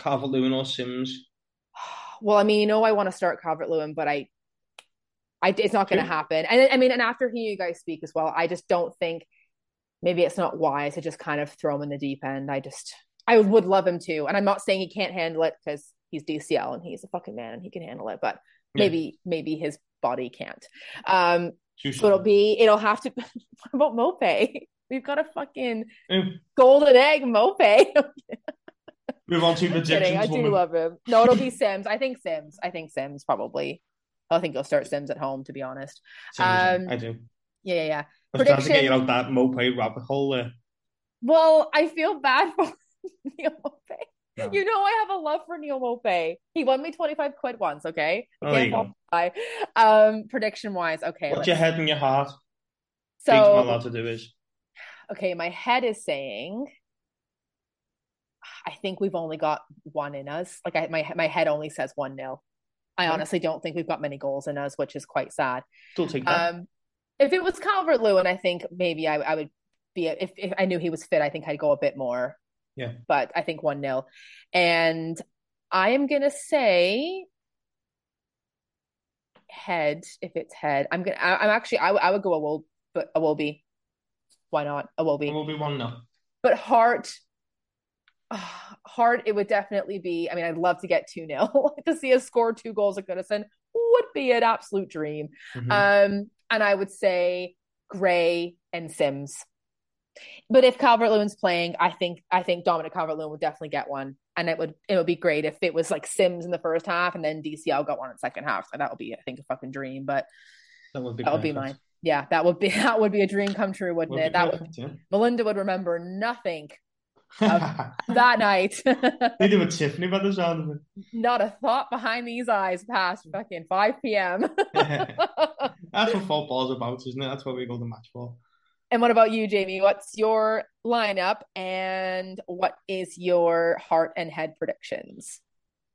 Calvert Lewin or Simms? Well, I mean, you know, I want to start Calvert Lewin, but I, I, it's not going to happen. And I mean, and after hearing you guys speak as well, I just don't think maybe it's not wise to just kind of throw him in the deep end. I just, I would love him to, and I'm not saying he can't handle it because he's DCL and he's a fucking man and he can handle it, but yeah. maybe maybe his body can't. Um, so it'll be it'll have to. what about Maupay? We've got a fucking mm. golden egg Maupay. Move on to the. I do love him. No, it'll be Simms. I think Simms. I think Simms probably. I think he'll start Simms at home. To be honest, um, I do. Yeah, yeah, yeah. I was Prediction... trying to get you out that Maupay rabbit hole there. Well, I feel bad for Neal Maupay. No. You know I have a love for Neal Maupay. He won me 25 quid once, okay? I oh, Um prediction wise, okay. What's your head and your heart? So not allowed to do is okay, my head is saying I think we've only got one in us. Like I, my my head only says one nil. I honestly don't think we've got many goals in us, which is quite sad. Still take that. Um, if it was Calvert Lewin, I think maybe I, I would be. If, if I knew he was fit, I think I'd go a bit more. Yeah. But I think 1 0. And I am going to say head if it's head. I'm going to, I'm actually, I, I would go a will, but Iwobi. Why not? Iwobi. A will be 1 0. But heart, heart, it would definitely be. I mean, I'd love to get 2 0 to see us score two goals at Goodison would be an absolute dream. Mm-hmm. Um, and I would say Gray and Simms. But if Calvert Lewin's playing, I think I think Dominic Calvert Lewin would definitely get one, and it would it would be great if it was like Simms in the first half and then DCL got one in the second half. So that would be I think a fucking dream. But that would be that would be mine. Yeah, that would be that would be a dream come true, wouldn't would it? That perfect, would yeah. Melinda would remember nothing that night. they do a Tiffany by the sound of it. Not a thought behind these eyes past fucking 5 p.m. That's what football's about, isn't it? That's what we go to match for. And what about you, Jamie? What's your lineup and what is your heart and head predictions?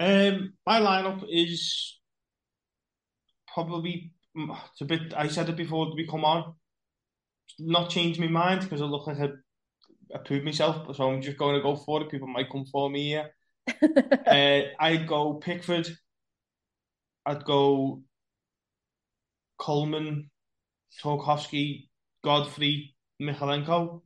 Um, my lineup is probably it's a bit. I said it before we come on. Not change my mind because I look like I, I proved myself, so I'm just going to go for it. People might come for me here. uh, I'd go Pickford. I'd go Coleman, Tarkowski, Godfrey, Mykolenko.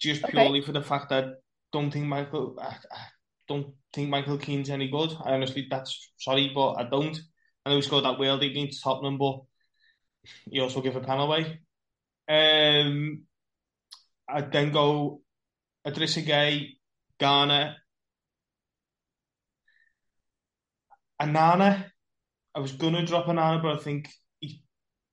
just okay. purely for the fact that I don't think Michael, I, I don't think Michael Keane's any good. I honestly, that's sorry, but I don't. I know he scored that world against Tottenham, but he also give a penalty away. Um, I'd then go Idrissa Gueye, Garner, Onana. I was gonna drop Onana, but I think he's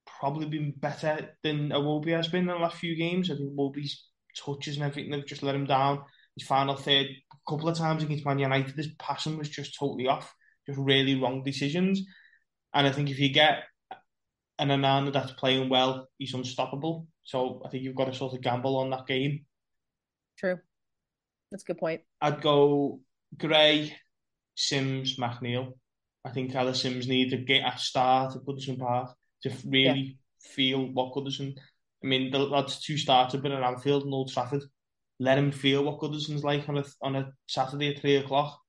probably been better than Iwobi has been in the last few games. I think Iwobi's touches and everything have just let him down. His final third, a couple of times against Man United, his passing was just totally off. Just really wrong decisions. And I think if you get an Onana that's playing well, he's unstoppable. So I think you've got to sort of gamble on that game. True. That's a good point. I'd go Gray, Simms, McNeil. I think Ellis Simms needs to get a start at Goodison Park to really yeah. feel what Goodison. I mean, the lads two started been at Anfield and Old Trafford. Let him feel what Goodison's like on a on a Saturday at three o'clock.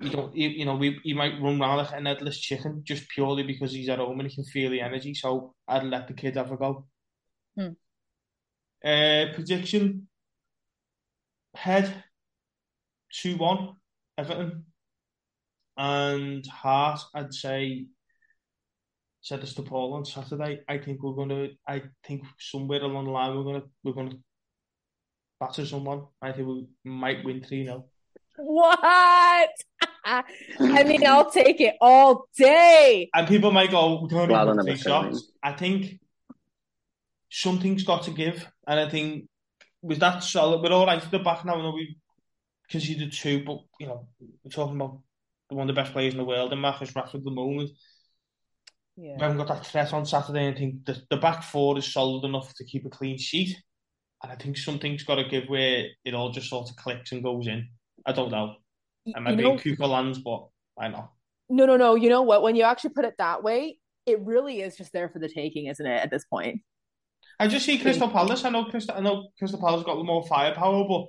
You don't, you, you know, we he might run around like an headless chicken just purely because he's at home and he can feel the energy. So I'd let the kid have a go. Hmm. Uh, prediction: Head two one Everton and Heart. I'd say said this to Paul on Saturday. I think we're gonna. I think somewhere along the line we're gonna we're gonna batter someone. I think we might win three 0 What? I mean, I'll take it all day. And people might go, "We can't well, three shots." I think something's got to give, and I think with that solid, we're all right at the back now. I know we conceded two, but you know, we're talking about one of the best players in the world and Marcus Rashford at the moment. Yeah. We haven't got that threat on Saturday. I think the, the back four is solid enough to keep a clean sheet. And I think something's got to give where it all just sort of clicks and goes in. I don't know. I might you be Cooper lands, but I know. No, no, no. You know what? When you actually put it that way, it really is just there for the taking, isn't it? At this point, I just see Crystal Palace. I know Crystal. I know Crystal Palace got more firepower, but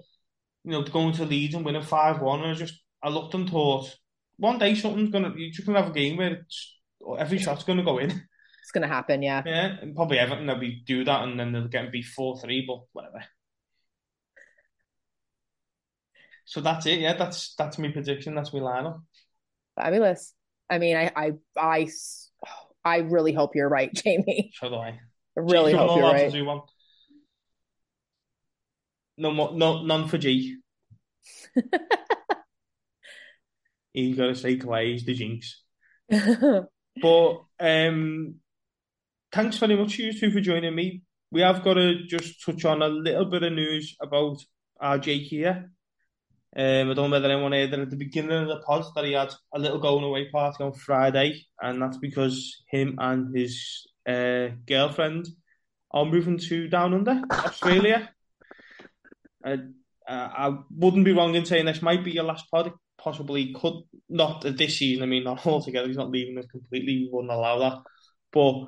you know, going to Leeds and winning five one, and I just I looked and thought, one day something's gonna you're just gonna have a game where it's every shot's gonna go in. It's gonna happen, yeah. Yeah, and probably Everton they'll be do that and then they'll get beat four three, but whatever. So that's it. Yeah, that's that's my prediction. That's my lineup. Fabulous. I mean, I I I, I really hope you're right, Jamie. So do I. I really G, hope you're right. No more, no none for G. He's got to quiet. He's the jinx. but um, thanks very much, you two, for joining me. We have got to just touch on a little bit of news about Jake here. Um, I don't know whether anyone heard that at the beginning of the pod that he had a little going away party on Friday, and that's because him and his uh, girlfriend are moving to down under Australia. uh, I wouldn't be wrong in saying this might be your last pod. Possibly could not this season. I mean, not altogether. He's not leaving us completely. He wouldn't allow that. But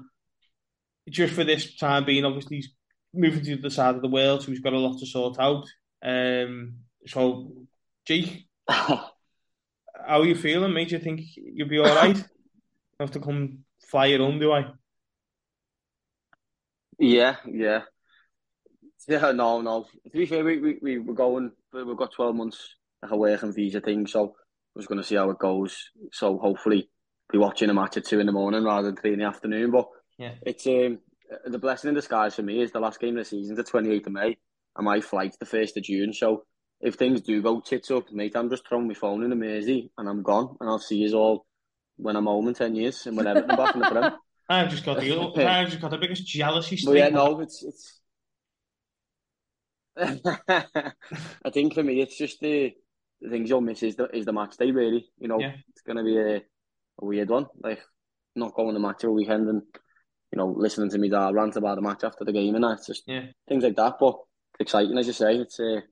just for this time being, obviously he's moving to the side of the world, so he's got a lot to sort out. Um, so, Jake, how are you feeling, mate? Do you think you'll be all right? have to come fly your own, do I? Yeah, yeah. Yeah, no, no. To be fair, we, we, we we're going, we've got 12 months like a working visa thing, so I was going to see how it goes. So hopefully be watching a match at two in the morning rather than three in the afternoon. But yeah, it's um, the blessing in disguise for me is the last game of the season, the 28th of May, and my flight's the 1st of June. So if things do go tits up, mate, I'm just throwing my phone in the Mersey and I'm gone, and I'll see you all when I'm home in 10 years and whenever I'm back in the Prem. I've just got the I've just got the biggest jealousy. But yeah, no, it's it's. I think for me, it's just the the things you'll miss is the is the match day. Really, you know, yeah. it's gonna be a, a weird one. Like not going to match all weekend and you know listening to me dad rant about the match after the game and that. just yeah. things like that. But exciting, as you say. It's a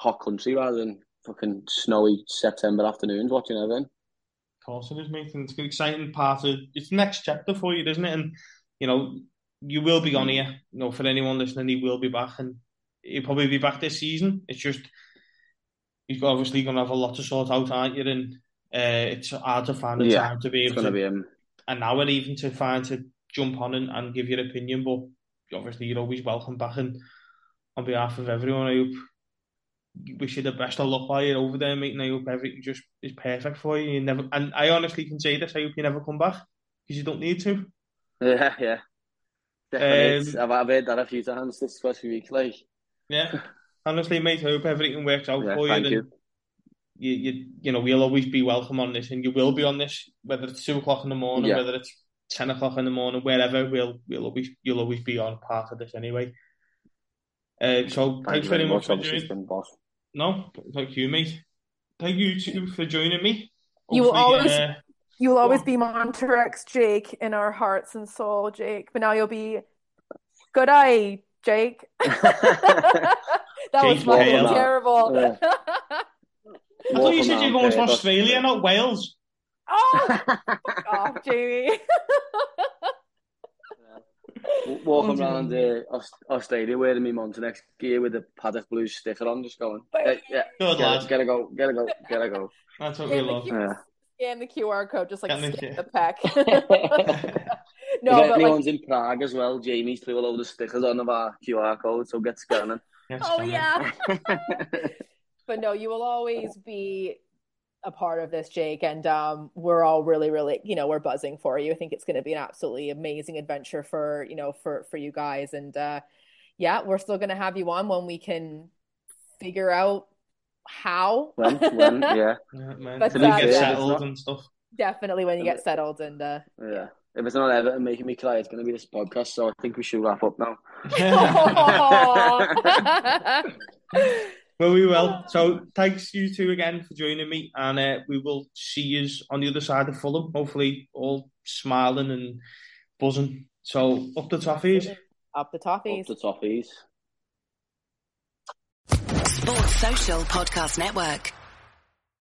hot country rather than fucking snowy September afternoons watching everything. Of course it is, mate. And it's an exciting part of it's the next chapter for you, isn't it? And you know, you will be on here. You know, for anyone listening, he will be back, and he'll probably be back this season. It's just he's obviously going to have a lot to sort out, aren't you? And uh, it's hard to find the yeah, time to be able to be um... an hour even to find to jump on and, and give your opinion. But obviously, you're always welcome back. And on behalf of everyone, I hope wish you the best of luck while you're over there, mate. And I hope everything just is perfect for you. You never, and I honestly can say this. I hope you never come back because you don't need to. Yeah, yeah. Definitely. Um, I've, I've heard that a few times this first week. Like, yeah. Honestly, mate, I hope everything works out yeah, for you. Thank you. You, you, you know, we'll always be welcome on this, and you will be on this, whether it's two o'clock in the morning, yeah. whether it's ten o'clock in the morning, wherever. We'll, we'll always, you'll always be on part of this anyway. Uh, so thank thanks very much, much for joining. No, thank you, mate. Thank you too for joining me. Hopefully, you will always. Uh, You'll always be Monterex Jake in our hearts and soul, Jake. But now you'll be good eye, Jake. that Jake was fucking terrible. Yeah. I thought you said you're going to Australia, not Wales. oh, fuck off, Jamie. Walking around dear. uh, Aus- Australia wearing my Montenex gear with the Paddock Blue sticker on, just going, But- "Eh, yeah, Good gotta, lad. gotta go, gotta go, gotta go. That's what we Yeah, the love. cute- Yeah. Scan the QR code, just like Scan the scan Q. the pack. if no, but like, anyone's in Prague as well, Jamie's threw all over the stickers on of our QR code, so get scanning. Yes, oh yeah. but no, you will always be a part of this, Jake, and um, we're all really, really, you know, we're buzzing for you. I think it's going to be an absolutely amazing adventure for you know for for you guys, and uh, yeah, we're still going to have you on when we can figure out how. when, when, yeah, Yeah, man. But, Till you uh, get yeah, settled not- and stuff. Definitely when you get settled and uh, yeah. If it's not Everton making me cry, it's going to be this podcast, so I think we should wrap up now. well, we will. So, thanks you two again for joining me, and uh, we will see you on the other side of Fulham. Hopefully, all smiling and buzzing. So, up the toffees. up the toffees. Up the toffees. Sports Social Podcast Network.